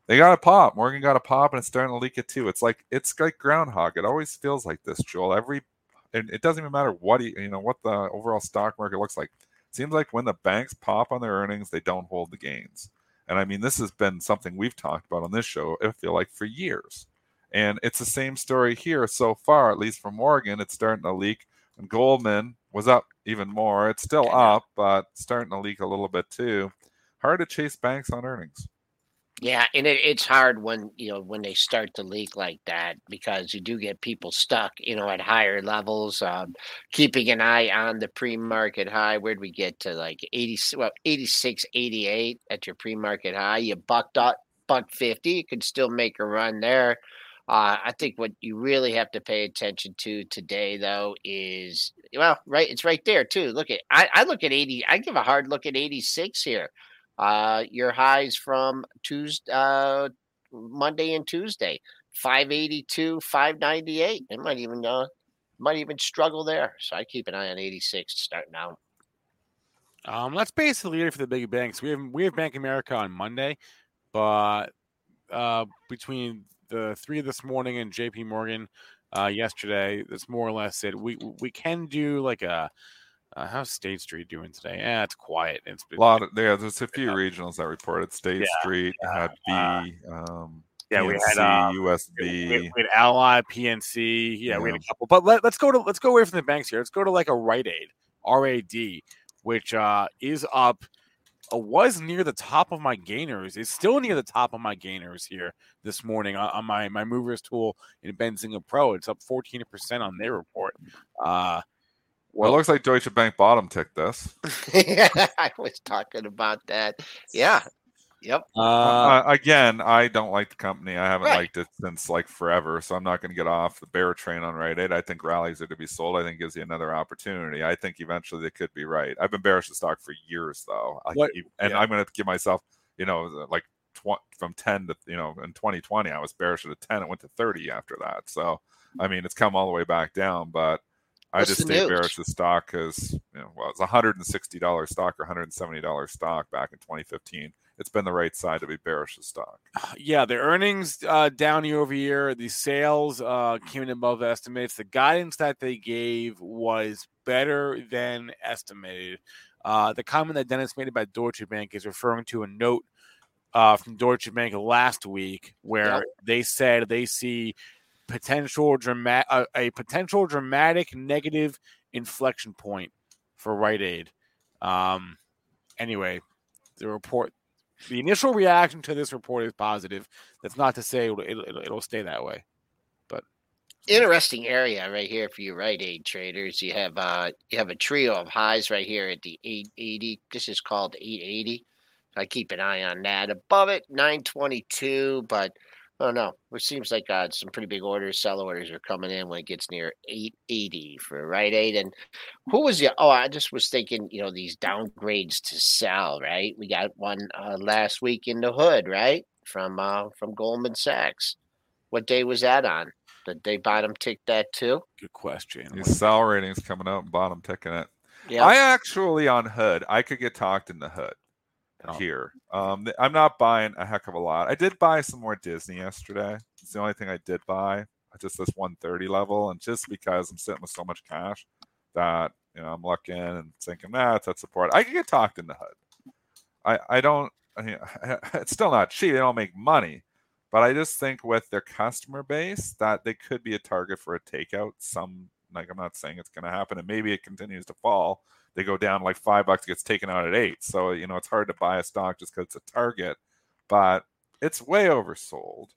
They got a pop. Morgan got a pop, and it's starting to leak it too. It's like it's like groundhog. It always feels like this, Joel. Every and it doesn't even matter what he, you know, what the overall stock market looks like. seems like when the banks pop on their earnings, they don't hold the gains. And I mean, this has been something we've talked about on this show. I feel like for years, and it's the same story here so far. At least for Morgan, it's starting to leak. And Goldman was up even more. It's still up, but starting to leak a little bit too. Hard to chase banks on earnings. Yeah, and it, it's hard when you know when they start to leak like that because you do get people stuck, you know, at higher levels. Um, keeping an eye on the pre-market high. Where'd we get to like eighty? Well, 86, 88 at your pre-market high. You bucked up, buck fifty. You could still make a run there. Uh, I think what you really have to pay attention to today, though, is well, right. It's right there too. Look at I, I look at eighty. I give a hard look at eighty six here. Uh, your highs from Tuesday, uh, Monday and Tuesday, five eighty two, five ninety eight. It might even uh, might even struggle there. So I keep an eye on eighty six starting out. Um, that's basically it for the big banks. We have we have Bank America on Monday, but uh, between the three this morning and J.P. Morgan uh, yesterday, that's more or less it. We we can do like a uh, how's State Street doing today? Yeah, it's quiet. It's A lot of yeah. There's a few regionals that reported. State Yeah, Street had B. uh, um, yeah, we had PNC, uh, we, USB. we had Ally, PNC. Yeah, we had a couple. But let, let's go to let's go away from the banks here. Let's go to like a Rite Aid, RAD, which uh, is up. Uh, was near the top of my gainers. It's still near the top of my gainers here this morning on, on my my movers tool in Benzinga Pro. It's up 14% on their report. Uh, Well, it looks like Deutsche Bank bottom ticked this. <laughs> I was talking about that. Yeah. Yep. uh, Uh, again, I don't like the company. I haven't Right. liked it since like forever, so I'm not going to get off the bear train on Rite Aid. I think rallies are to be sold. I think gives you another opportunity. I think eventually they could be right. I've been bearish the stock for years though, I What- keep- and yeah. I'm going to give myself, you know, like tw- from 10 to you know in 2020, I was bearish at a 10. It went to 30 after that. So I mean, it's come all the way back down, but. I What's just the stay bearish the stock because you know, well, it's a hundred and sixty dollars stock or hundred and seventy dollars stock back in 2015 it's been the right side to be bearish the stock. yeah, the earnings uh, down year over year. The sales uh, came in above estimates. The guidance that they gave was better than estimated. Uh, the comment that Dennis made about Deutsche Bank is referring to a note uh, from Deutsche Bank last week where Yep. they said they see potential dramatic uh, a potential dramatic negative inflection point for Rite Aid. Um, anyway, the report the initial reaction to this report is positive. That's not to say it'll, it'll, it'll stay that way. But interesting area right here for you Rite Aid traders. You have uh you have a trio of highs right here at the 880. This is called 880. I keep an eye on that. Above it, 922, but I don't know. It seems like uh, some pretty big orders, sell orders are coming in when it gets near 880 for Rite Aid. And who was the? Oh, I just was thinking, you know, these downgrades to sell, right? We got one uh, last week in the hood, right? From uh, from Goldman Sachs. What day was that on? Did they bottom tick that too? Good question. These sell ratings coming out and bottom ticking it. Yeah. I actually on hood, I could get talked in the hood Oh. here. Um, I'm not buying a heck of a lot. I did buy some more Disney yesterday. It's the only thing I did buy, just this 130 level, and just because I'm sitting with so much cash that you know I'm looking and thinking, nah, it's that support. I can get talked in the hood. I I don't <laughs> it's still not cheap. They don't make money, but I just think with their customer base that they could be a target for a takeout. Some like I'm not saying it's going to happen, and maybe it continues to fall. They go down like five bucks, gets taken out at eight. So you know it's hard to buy a stock just because it's a target, but it's way oversold.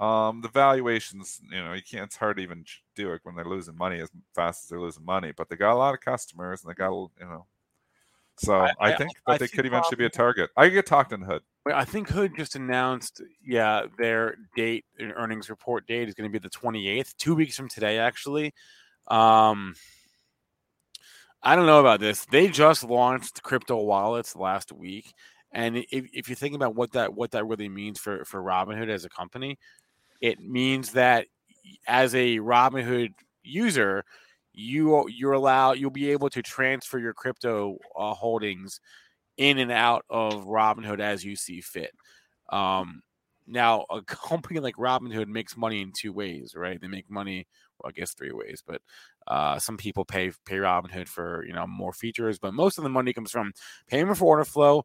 Um, the valuations, you know, you can't. It's hard to even do it when they're losing money as fast as they're losing money. But they got a lot of customers, and they got, you know, so I, I think that I they could eventually be a target. I get talked in Hood. I think Hood just announced, yeah, their date, earnings report date is going to be the 28th, two weeks from today, actually. Um, I don't know about this. They just launched crypto wallets last week, and if, if you think about what that what that really means for for Robinhood as a company, it means that as a Robinhood user, you you're allowed you'll be able to transfer your crypto uh, holdings in and out of Robinhood as you see fit. Um, now, a <laughs> company like Robinhood makes money in two ways, right? They make money, well, I guess three ways, but uh, some people pay pay Robinhood for you know more features, but most of the money comes from payment for order flow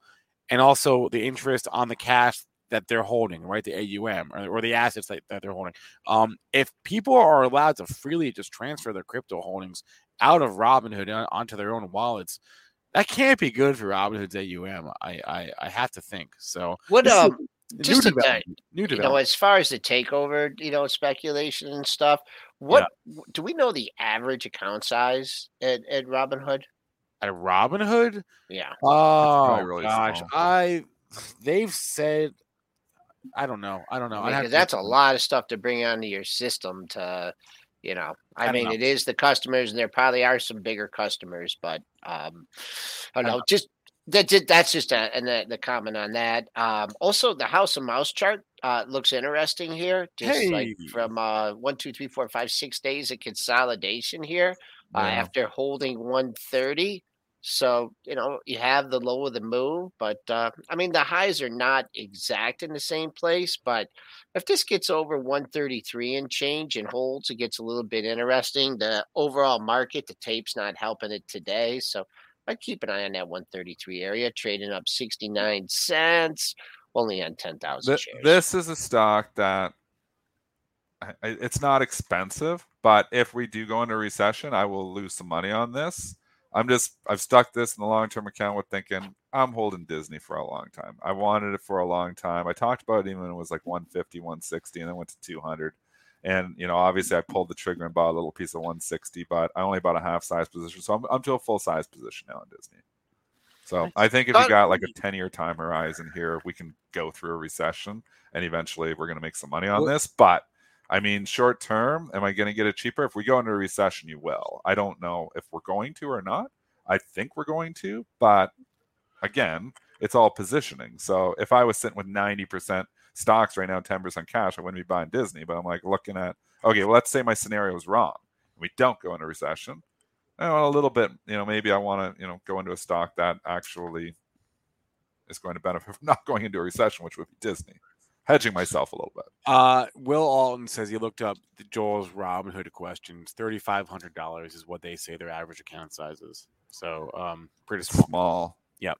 and also the interest on the cash that they're holding, right? The AUM or, or the assets that, that they're holding. Um, if people are allowed to freely just transfer their crypto holdings out of Robinhood onto their own wallets, that can't be good for Robinhood's AUM. I I, I have to think so. What um, just new development, new development. You know, as far as the takeover, you know, speculation and stuff. What yeah. do we know the average account size at, at Robinhood? At Robinhood? Yeah. Oh really gosh, small. I they've said I don't know. I don't know. I mean, that's a lot of stuff to bring onto your system to, you know. I, I mean, know. it is the customers, and there probably are some bigger customers, but um, I don't, I know. know. Just that, that's just a, and the, the comment on that. Um, also, the house and mouse chart uh, looks interesting here. Just hey. like from uh, one, two, three, four, five, six days of consolidation here uh, after holding 130. So, you know, you have the low of the move, but uh, I mean, the highs are not exact in the same place. But if this gets over 133 and change and holds, it gets a little bit interesting. The overall market, the tape's not helping it today. So I'd keep an eye on that 133 area, trading up 69 cents, only on 10,000 shares. This is a stock that it's not expensive, but if we do go into recession, I will lose some money on this I'm just I've stuck this in the long term account with thinking I'm holding Disney for a long time. I wanted it for a long time. I talked about it even when it was like 150, 160, and then went to 200. And you know, obviously, I pulled the trigger and bought a little piece of 160, but I only bought a half size position, so I'm, I'm to a full size position now in Disney. So I think if you got like a 10 year time horizon here, we can go through a recession, and eventually we're going to make some money on this. But I mean, short term, am I going to get it cheaper? If we go into a recession, you will. I don't know if we're going to or not. I think we're going to, but again, it's all positioning. So if I was sitting with 90% stocks right now, 10% cash, I wouldn't be buying Disney. But I'm like looking at, okay, well, let's say my scenario is wrong. We don't go into recession. Want a little bit, you know, maybe I want to, you know, go into a stock that actually is going to benefit from <laughs> not going into a recession, which would be Disney hedging myself a little bit. Uh, Will Alton says he looked up the Joel's Robinhood questions. Thirty five hundred dollars is what they say their average account size is. So um, pretty small. Small. Yep.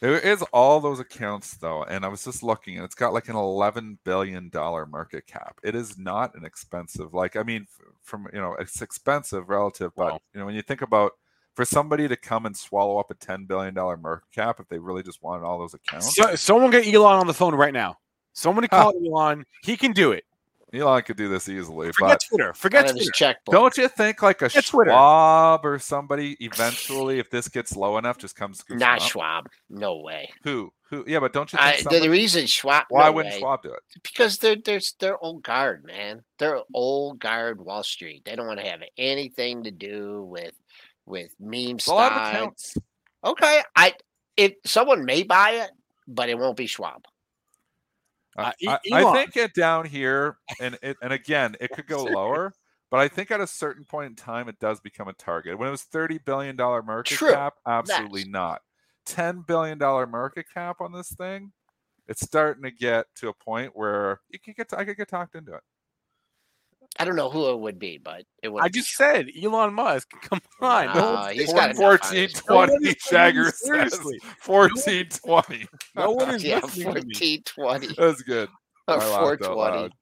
There is all those accounts though, and I was just looking, and it's got like an eleven billion dollar market cap. It is not an expensive, like I mean, from you know, it's expensive relative, but wow. you know, when you think about for somebody to come and swallow up a ten billion dollar market cap, if they really just wanted all those accounts, so, someone get Elon on the phone right now. Somebody ah. call huh. Elon. He can do it. Elon could do this easily. Forget Twitter. Forget Twitter. Checkbook. Don't you think like a Schwab or somebody eventually, if this gets low enough, just comes? Not Schwab. No way. Who? Who? Yeah, but don't you? Think somebody, the, reason Schwab. Why no wouldn't way. Schwab do it? Because they're they're they're old guard, man. They're old guard Wall Street. They don't want to have anything to do with with meme stocks. A lot of accounts. Okay, I if someone may buy it, but it won't be Schwab. I, I, think it down here, <laughs> and it, and again, it could go lower, but I think at a certain point in time, it does become a target. When it was thirty billion dollar market True. cap, absolutely Next. not. Ten billion dollar market cap on this thing, it's starting to get to a point where you could get I could get talked into it. I don't know who it would be, but it would. I just said Elon Musk. <laughs> Come on. Uh, he's got <laughs> 14 20 Jagger Seriously. 14 20. No one is yeah, listening 14 20. That's good. <laughs> I laughed out 420. loud.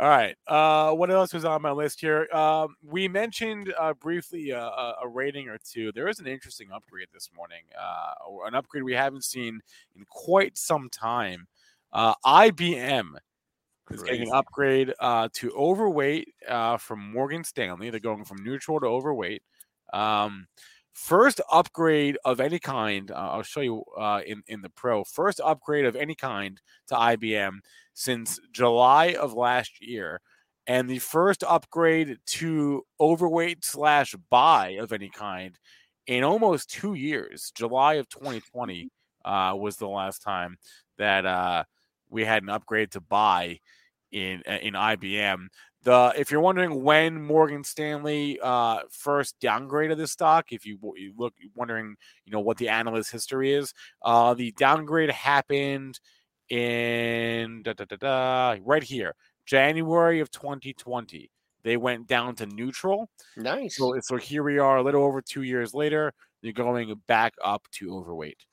All right. Uh, what else was on my list here? Um, we mentioned uh, briefly uh, a, a rating or two. There is an interesting upgrade this morning, uh, or an upgrade we haven't seen in quite some time. Uh, IBM is getting an upgrade uh, to overweight uh, from Morgan Stanley. They're going from neutral to overweight. Um, first upgrade of any kind. Uh, I'll show you uh, in in the pro. First upgrade of any kind to IBM since July of last year, and the first upgrade to overweight slash buy of any kind in almost two years. July of 2020 <laughs> uh, was the last time that uh, we had an upgrade to buy in uh, in IBM. The if you're wondering when Morgan Stanley uh, first downgraded this stock, if you, you look wondering, you know what the analyst history is, uh, the downgrade happened in da, da, da, da, right here, January of 2020. They went down to neutral. Nice. So, so here we are, a little over two years later. They're going back up to overweight.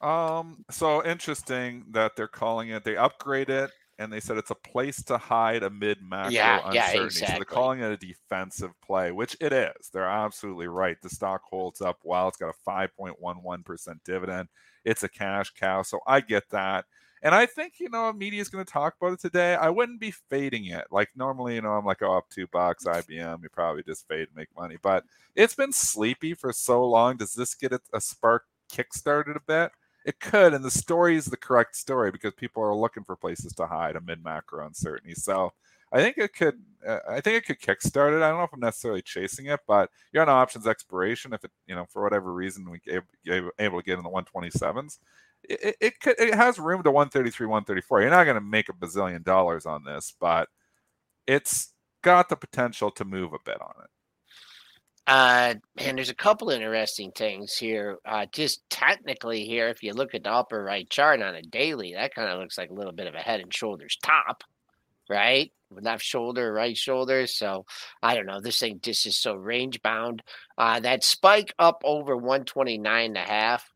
Um, so interesting that they're calling it. They upgrade it, and they said it's a place to hide amid macro Yeah, yeah, uncertainty. So they're calling it a defensive play, which it is. They're absolutely right. The stock holds up well. It's got a 5.11% dividend. It's a cash cow, so I get that. And I think you know media is going to talk about it today. I wouldn't be fading it. Like normally, you know, I'm like, oh, up two bucks, IBM. You probably just fade and make money. But it's been sleepy for so long. Does this get a, a spark kickstarted a bit? It could, and the story is the correct story because people are looking for places to hide amid macro uncertainty. So I think it could. Uh, I think it could kickstart it. I don't know if I'm necessarily chasing it, but you're on options expiration. If it, you know, for whatever reason, we gave, able to get in the 127s, it, it, it could. It has room to 133, 134. You're not going to make a bazillion dollars on this, but it's got the potential to move a bit on it. Uh, and there's a couple interesting things here. Uh, just technically here, if you look at the upper right chart on a daily, that kind of looks like a little bit of a head and shoulders top, right? Left shoulder, right shoulder. So I don't know. This thing just is so range bound. Uh, that spike up over 129 and a half.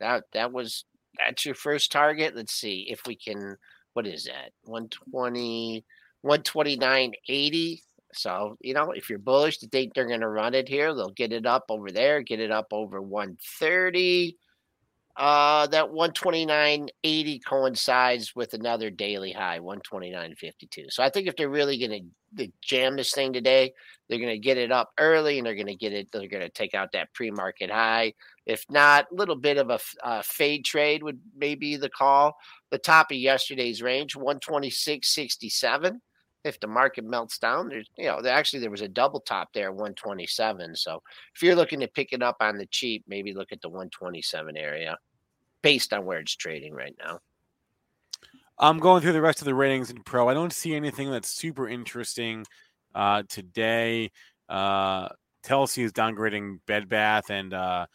That that was that's your first target. Let's see if we can. What is that? 120, 129.80. So, you know, if you're bullish, to think they're going to run it here. They'll get it up over there, get it up over 130. Uh, that 129.80 coincides with another daily high, 129.52. So I think if they're really going to jam this thing today, they're going to get it up early and they're going to get it, they're going to take out that pre market high. If not, a little bit of a, uh, fade trade would maybe the call. The top of yesterday's range, 126.67 if the market melts down, there's you know, actually there was a double top there, 127. So if you're looking to pick it up on the cheap, maybe look at the 127 area based on where it's trading right now. I'm going through the rest of the ratings in pro. I don't see anything that's super interesting uh, today. Uh, Telsey is downgrading Bed Bath and uh,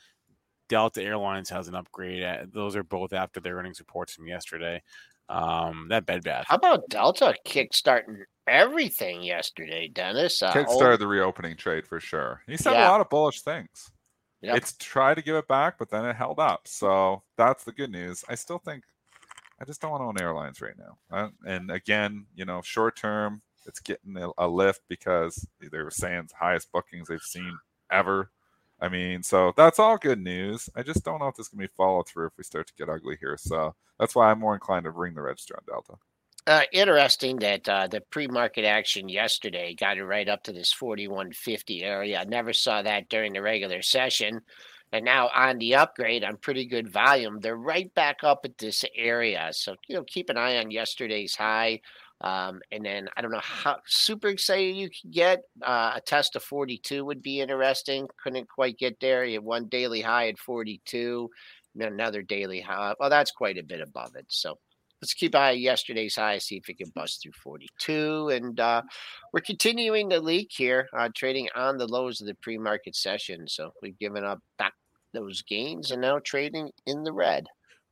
Delta Airlines has an upgrade. Uh, Those are both after their earnings reports from yesterday. Um, that Bed Bath. How about Delta kickstarting everything yesterday, Dennis? Uh, Kickstarted the reopening trade for sure. He said Yeah. a lot of bullish things. Yep. It's tried to give it back, but then it held up. So that's the good news. I still think I just don't want to own airlines right now. Uh, and again, you know, short term, it's getting a, a lift because they were saying it's the highest bookings they've seen ever. I mean, so that's all good news. I just don't know if this can be followed through if we start to get ugly here. So that's why I'm more inclined to ring the register on Delta. Uh, interesting that uh, the pre-market action yesterday got it right up to this 4150 area. I never saw that during the regular session. And now on the upgrade on pretty good volume, they're right back up at this area. So, you know, keep an eye on yesterday's high. Um, and then I don't know how super excited you can get. Uh, a test of 42 would be interesting. Couldn't quite get there. You had one daily high at 42, and then another daily high. Well, that's quite a bit above it. So let's keep eye yesterday's high, see if it can bust through 42. And uh, we're continuing the leak here, uh, trading on the lows of the pre-market session. So we've given up back those gains and now trading in the red.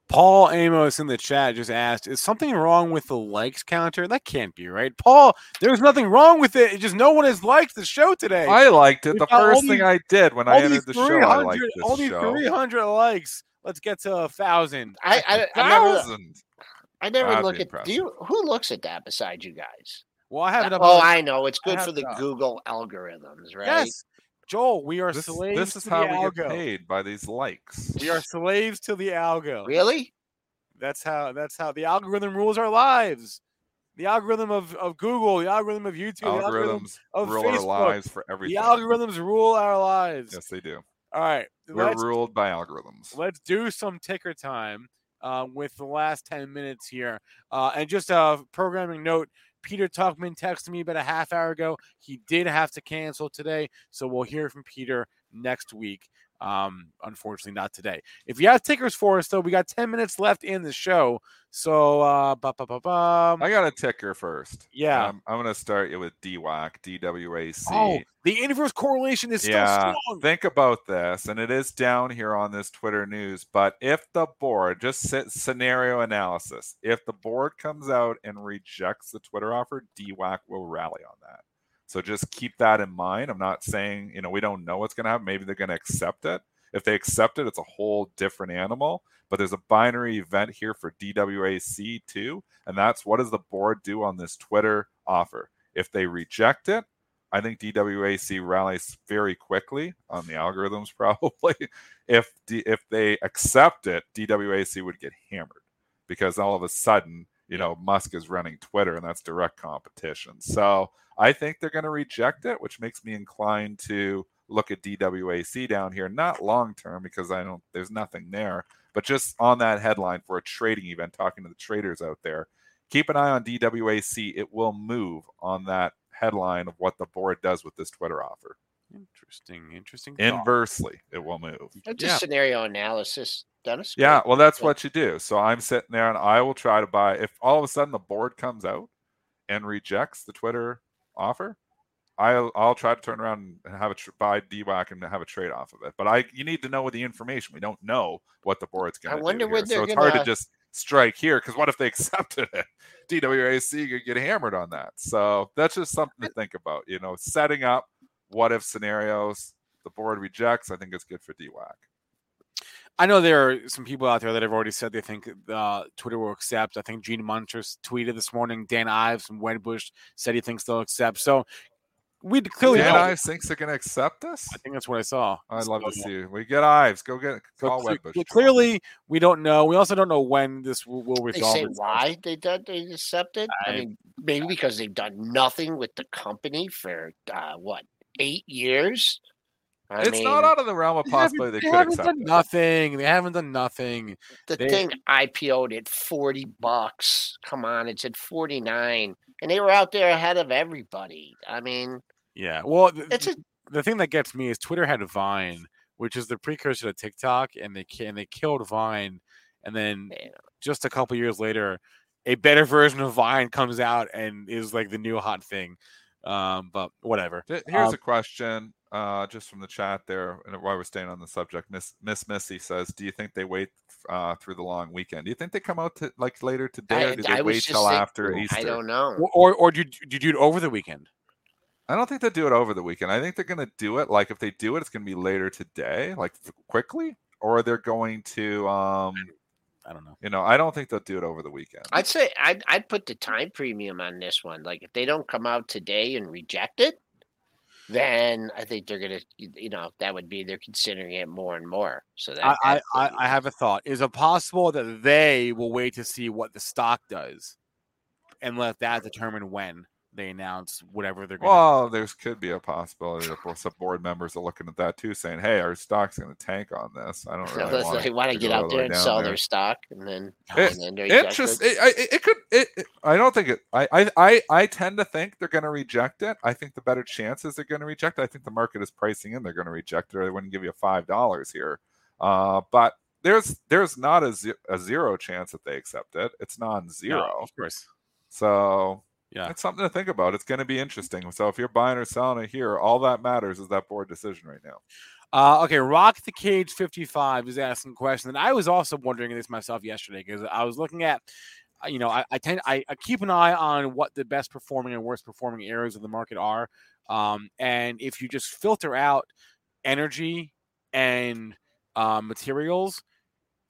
Paul Amos in the chat just asked, "Is something wrong with the likes counter? That can't be right, Paul. There's nothing wrong with it. It's just no one has liked the show today. I liked it. We The got all first these- thing I did when I All entered the show, I liked 300, this all these show. 300 likes. Let's get to a thousand. I I, I never Thousand. I never That'd look be at. Do you who looks at that besides you guys? Well, I have it up. Oh, on- I know it's good for the up. Google algorithms, right? Yes, Joel, we are This, slaves this is to how the we algo. get paid by these likes. We are slaves to the algo. Really? That's how. That's how the algorithm rules our lives. The algorithm of, of Google, the algorithm of YouTube, the algorithm Algorithms of rule Facebook. our lives for everything. The algorithms rule our lives. Yes, they do. All right, We're ruled by algorithms. let's do some ticker time um, with the last 10 minutes here. Uh, and just a programming note Peter Tuchman texted me about a half hour ago. He did have to cancel today. So we'll hear from Peter next week. Um, unfortunately, not today. If you have tickers for us, though, we got 10 minutes left in the show. So, uh, ba, ba, ba, bum. I got a ticker first. yeah. Um, I'm going to start you with DWAC, DWAC. oh, the inverse correlation is still yeah, strong. think about this, and it is down here on this Twitter news. But if the board, just sit scenario analysis, if the board comes out and rejects the Twitter offer, DWAC will rally on that. So just keep that in mind. I'm not saying, you know, we don't know what's going to happen. Maybe they're going to accept it. If they accept it, it's a whole different animal. But there's a binary event here for DWAC too. And that's what does the board do on this Twitter offer? If they reject it, I think DWAC rallies very quickly on the algorithms, <laughs> probably. if D, if they accept it, DWAC would get hammered because all of a sudden, you know, Musk is running Twitter and that's direct competition. So I think they're going to reject it, which makes me inclined to look at DWAC down here, not long term because I don't, there's nothing there, but just on that headline for a trading event, talking to the traders out there. Keep an eye on DWAC. It will move on that headline of what the board does with this Twitter offer. Interesting, interesting. thought. Inversely, it will move. That's Yeah. a scenario analysis, Dennis. Yeah, Great. well, that's Yeah. what you do. So I'm sitting there and I will try to buy. If all of a sudden the board comes out and rejects the Twitter offer, I'll I'll try to turn around and have a tr- buy DWAC and have a trade off of it. But I you need to know the information. We don't know what the board's going to. do. wonder when they're it's hard to gonna- just strike here because what if they <laughs> accepted it? DWAC could get hammered on that. So that's just something to think about. You know, setting up what if scenarios. The board rejects. I think it's good for DWAC. I know there are some people out there that have already said they think uh, Twitter will accept. I think Gene Munster tweeted this morning. Dan Ives from Wedbush said he thinks they'll accept. So we clearly Dan know. Ives thinks they're going to accept this. I think that's what I saw. I'd love to So- see. We get Ives. Go get so call cle- Wedbush. cle- clearly, we don't know. We also don't know when this will, will They say why they did they accepted. I, I- mean, maybe because they've done nothing with the company for uh, what eight years. I It's mean, not out of the realm of possibility they, they could haven't accept done it. nothing. They haven't done nothing. the they- thing IPO'd at forty bucks. Come on, it's at forty nine, and they were out there ahead of everybody. I mean, Yeah. Well, th- it's a the thing that gets me is Twitter had Vine, which is the precursor to TikTok, and they and they killed Vine, and then Yeah. just a couple years later, a better version of Vine comes out and is like the new hot thing. Um, but whatever. Here's Um, a question, uh, just from the chat there, and while we're staying on the subject, Miss Miss Missy says, "Do you think they wait uh, through the long weekend? Do you think they come out to like later today, or do they was wait till saying- after Easter?" I don't know. Or or, or do, you, do you do it over the weekend? I don't think they do it over the weekend. I think they're going to do it like if they do it, it's going to be later today, like quickly, or they're going to, um, I don't know. you know, I don't think they'll do it over the weekend. I'd say I'd I'd put the time premium on this one. Like if they don't come out today and reject it, then I think they're gonna you know that would be they're considering it more and more. So that I, I, that's the I, I have a thought. Is it possible that they will wait to see what the stock does and let that determine when they announce whatever they're going to Well, there's could be a possibility that some board members are looking at that too, saying, "Hey, our stock's going to tank on this." I don't <laughs> really Unless want they want to get out there and sell there. their stock and then, <laughs> It- and then they reject Interest. it. It, it, could. It, it- I don't think it. I, I. I. I tend to think they're going to reject it. I think the better chances they're going to reject. it. I think the market is pricing in they're going to reject it, or they wouldn't give you five dollars here. Uh, but there's there's not a, a zero chance that they accept it. It's non-zero. No, of course. So Yeah. it's something to think about. It's going to be interesting. So if you're buying or selling it here, all that matters is that board decision right now. Uh, okay, Rock the Cage 55 is asking a question. And I was also wondering this myself yesterday because I was looking at, uh, you know, I, I tend I, I, keep an eye on what the best performing and worst performing areas of the market are. Um, and if you just filter out energy and uh, materials,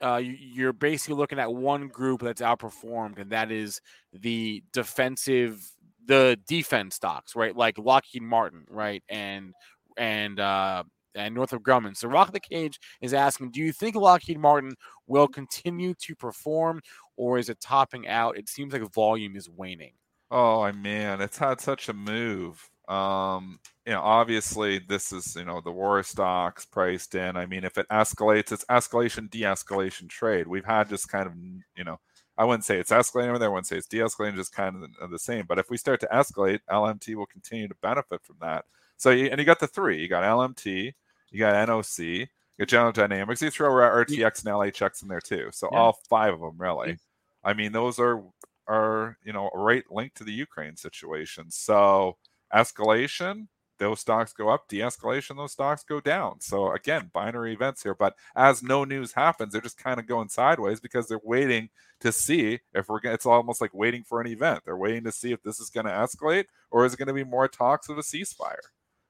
uh, you're basically looking at one group that's outperformed, and that is the defensive, the defense stocks, right? Like Lockheed Martin, right, and and uh, and Northrop Grumman. So Rock the Cage is asking, do you think Lockheed Martin will continue to perform, or is it topping out? It seems like volume is waning. Oh man, it's had such a move. Um, you know, obviously this is you know the war stocks priced in. I mean, if it escalates, it's escalation de-escalation trade. We've had just kind of you know, I wouldn't say it's escalating over there. I wouldn't say it's de-escalating, just kind of the, the same. But if we start to escalate, LMT will continue to benefit from that. So you, and you got the three. You got LMT, you got NOC, you got General Dynamics. You throw RTX and LHX in there too. So yeah. all five of them really. I mean, those are are you know right linked to the Ukraine situation. So escalation, those stocks go up. De-escalation, those stocks go down. So again, binary events here. But as no news happens, they're just kind of going sideways because they're waiting to see if we're. gonna It's almost like waiting for an event. They're waiting to see if this is going to escalate or is it going to be more talks of a ceasefire.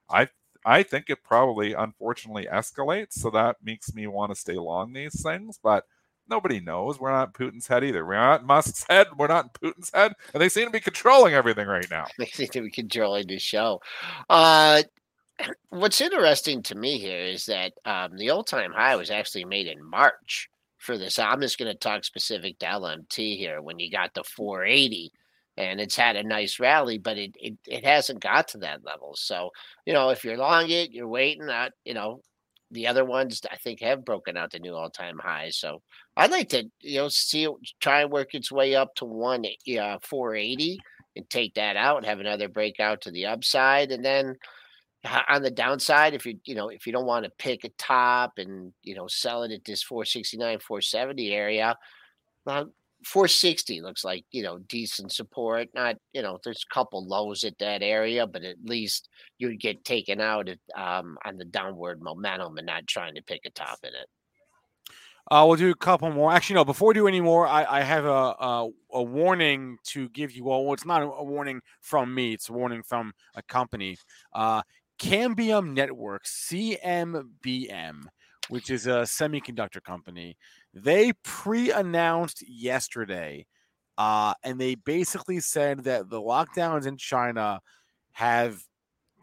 I I think it probably unfortunately escalates. So that makes me want to stay long these things, but nobody knows. We're not Putin's head either. We're not Musk's <laughs> head. We're not Putin's head. And they seem to be controlling everything right now. <laughs> They seem to be controlling the show. Uh, <clears throat> what's interesting to me here is that um, the old time high was actually made in March for this. I'm just going to talk specific to LMT here when you got the 480 and it's had a nice rally, but it, it, it hasn't got to that level. So, you know, if you're long it, you're waiting out, you know, the other ones I think have broken out the new all time highs. So I'd like to, you know, see it try and work its way up to one uh, 480 and take that out and have another breakout to the upside. And then on the downside, if you, you know, if you don't want to pick a top and, you know, sell it at this 469, 470 area, well, 460 looks like you know decent support. Not you know there's a couple lows at that area, but at least you'd get taken out at, um, on the downward momentum and not trying to pick a top in it. Uh, we'll do a couple more. Actually, no. Before we do any more, I, I have a, a, a warning to give you all. Well, it's not a warning from me; it's a warning from a company. Uh, Cambium Networks, CMBM, which is a semiconductor company, they pre-announced yesterday, uh, and they basically said that the lockdowns in China have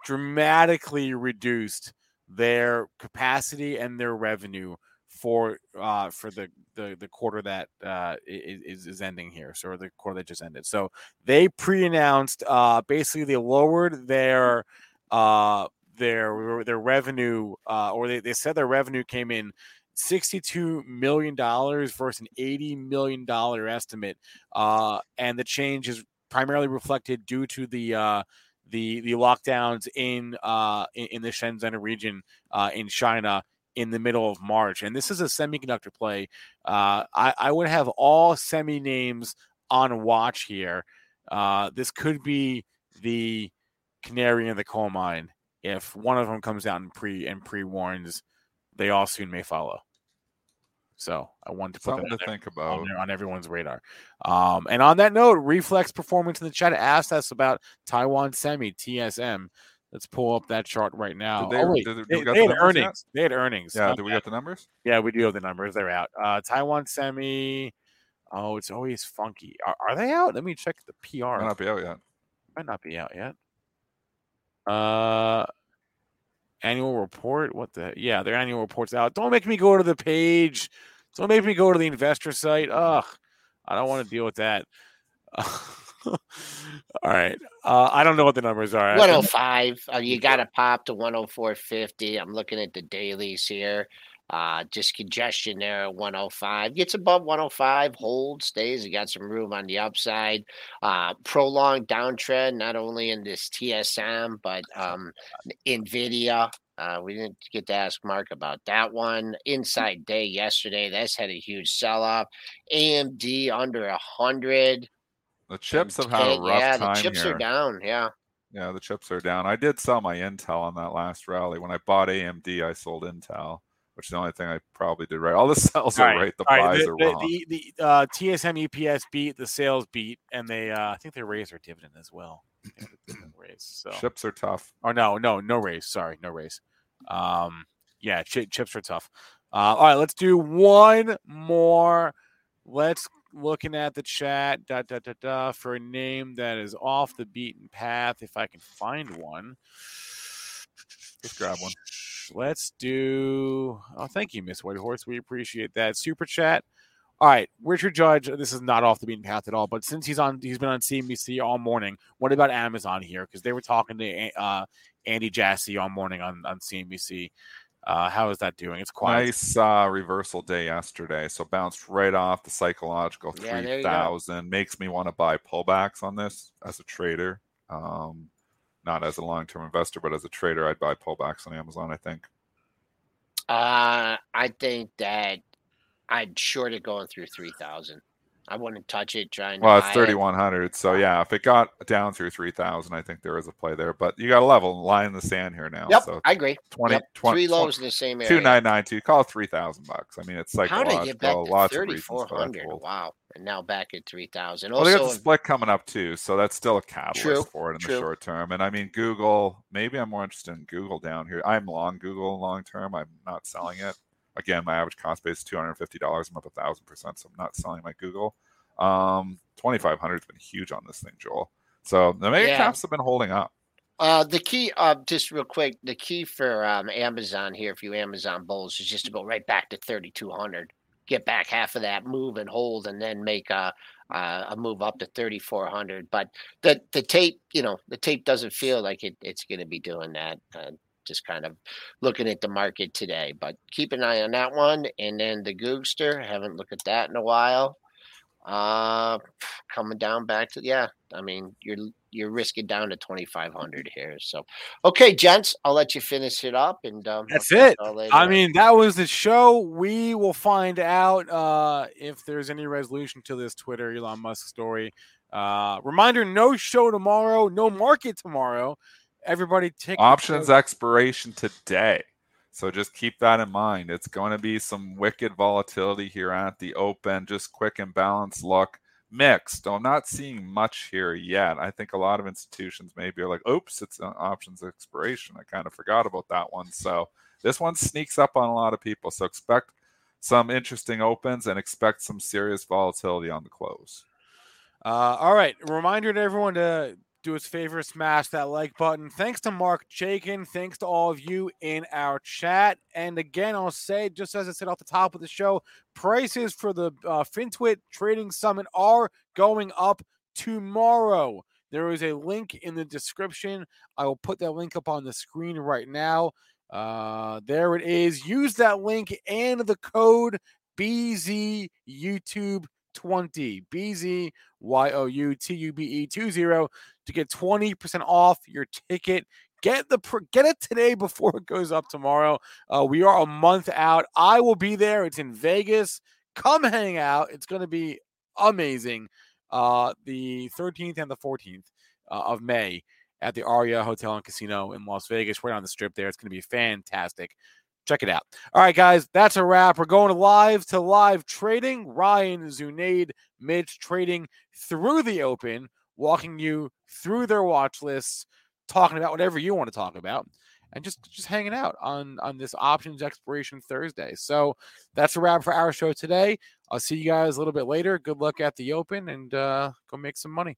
dramatically reduced their capacity and their revenue for uh, for the, the the quarter that uh, is is ending here, so the quarter that just ended. So they pre-announced uh, basically they lowered their uh, their their revenue, uh, or they, they said their revenue came in $62 million versus an $80 million estimate. Uh, and the change is primarily reflected due to the uh, the the lockdowns in uh, in, the Shenzhen region uh, in China in the middle of March. And this is a semiconductor play. Uh, I, I would have all semi names on watch here. Uh, this could be the canary in the coal mine if one of them comes out and pre and pre warns they all soon may follow. So I wanted to put something to think about on, there, on, everyone's radar. Um, and on that note, Reflex Performance in the chat asked us about Taiwan Semi TSM. Let's pull up that chart right now. Did they, oh, wait, did, did they, they had earnings. Yet? They had earnings. Yeah, do we got the numbers? Yeah, we do have the numbers. They're out. Uh, Taiwan Semi. Oh, it's always funky. Are, are they out? Let me check the PR. Might not be out yet. Might not be out yet. Uh, annual report. What the? Yeah, their annual report's out. Don't make me go to the page. Don't make me go to the investor site. Ugh, I don't want to deal with that. <laughs> All right. Uh, I don't know what the numbers are. 105. Uh, you <laughs> got to pop to 104.50. I'm looking at the dailies here. Uh, just congestion there at 105. Gets above 105, holds, stays. You got some room on the upside. Uh, prolonged downtrend, not only in this TSM, but um, NVIDIA. Uh, we didn't get to ask Marc about that one. Inside day yesterday, that's had a huge sell off. AMD under a hundred. The chips have had a rough yeah, time the chips here. are down. Yeah. Yeah, the chips are down. I did sell my Intel on that last rally. When I bought AMD, I sold Intel, which is the only thing I probably did right. All the <laughs> sells are right. The buys the, are the, wrong. The, the uh, TSM EPS beat, the sales beat, and they uh, I think they raised their dividend as well. raise. So chips are tough. Oh no, no, no raise. Sorry, no raise. Um, yeah, ch- chips are tough. Uh, all right, let's do one more. Let's looking at the chat da, da, da, da, for a name that is off the beaten path. If I can find one, just grab one. Let's do. Oh, thank you, Miss Whitehorse. We appreciate that super chat. All right, Richard Judge. This is not off the beaten path at all, but since he's on, he's been on CNBC all morning. What about Amazon here? Because they were talking to uh, Andy Jassy all morning on on CNBC. Uh, how is that doing? It's quiet. Nice uh, reversal day yesterday. So bounced right off the psychological Yeah, 3000. Makes me want to buy pullbacks on this as a trader. Um, not as a long term investor, but as a trader, I'd buy pullbacks on Amazon, I think. Uh, I think that I'd short it going through 3,000. I wouldn't touch it trying to Well, it's 3100. So, yeah, if it got down through 3000, I think there is a play there. But you got a level line in the sand here now. Yep, So, I agree. 20, Yep, 20 Three lows in the same area. 2992, call 3000 bucks. I mean, it's like How did it get back to lots of reasons for that 3,400? Wow. And now back at 3,000. Well, they got the split coming up too, so that's still a catalyst True, for it in true. the short term. And I mean, Google. Maybe I'm more interested in Google down here. I'm long Google long term. I'm not selling it. Again, my average cost base is two hundred fifty dollars. I'm up a thousand percent, so I'm not selling my Google. Um, twenty five hundred has been huge on this thing, Joel. So the mega Yeah. caps have been holding up. Uh, the key, uh, just real quick, the key for um, Amazon here, if you Amazon bulls, is just to go right back to 3,200, get back half of that move and hold, and then make a a, a move up to 3,400. But the the tape, you know, the tape doesn't feel like it, it's going to be doing that. Uh, just kind of looking at the market today, but keep an eye on that one. And then the Googster, haven't looked at that in a while. Uh, coming down back to yeah. I mean, you're you're risking down to 2,500 here. So, okay, gents, I'll let you finish it up. And um, That's it. I mean, that was the show. We will find out uh, if there's any resolution to this Twitter Elon Musk story. Uh, reminder: no show tomorrow, no market tomorrow. Everybody take Options expiration today. So just keep that in mind. It's going to be some wicked volatility here at the open. Just quick and balanced look. Mixed. I'm not seeing much here yet. I think a lot of institutions maybe are like, oops, it's an options expiration. I kind of forgot about that one. So this one sneaks up on a lot of people. So expect some interesting opens and expect some serious volatility on the close. Uh, all right. Reminder to everyone to do us a favor, smash that like button. Thanks to Marc Chaikin. Thanks to all of you in our chat. And again, I'll say, just as I said off the top of the show, prices for the uh, FinTwit Trading Summit are going up tomorrow. There is a link in the description. I will put that link up on the screen right now. Uh, there it is. Use that link and the code BZ YouTube 20 BZ Y O U T U B E 20 to get 20% off your ticket. Get the get it today before it goes up tomorrow. Uh, we are a month out. I will be there. It's in Vegas. Come hang out. It's going to be amazing. Uh, the 13th and the 14th uh, of May at the Aria Hotel and Casino in Las Vegas, right on the strip there. It's going to be fantastic. Check it out. All right, guys, that's a wrap. We're going live to live trading. Ryan, Zunaid, Mitch trading through the open, walking you through their watch lists, talking about whatever you want to talk about, and just just hanging out on on this options expiration Thursday. So that's a wrap for our show today. I'll see you guys a little bit later. Good luck at the open and uh, go make some money.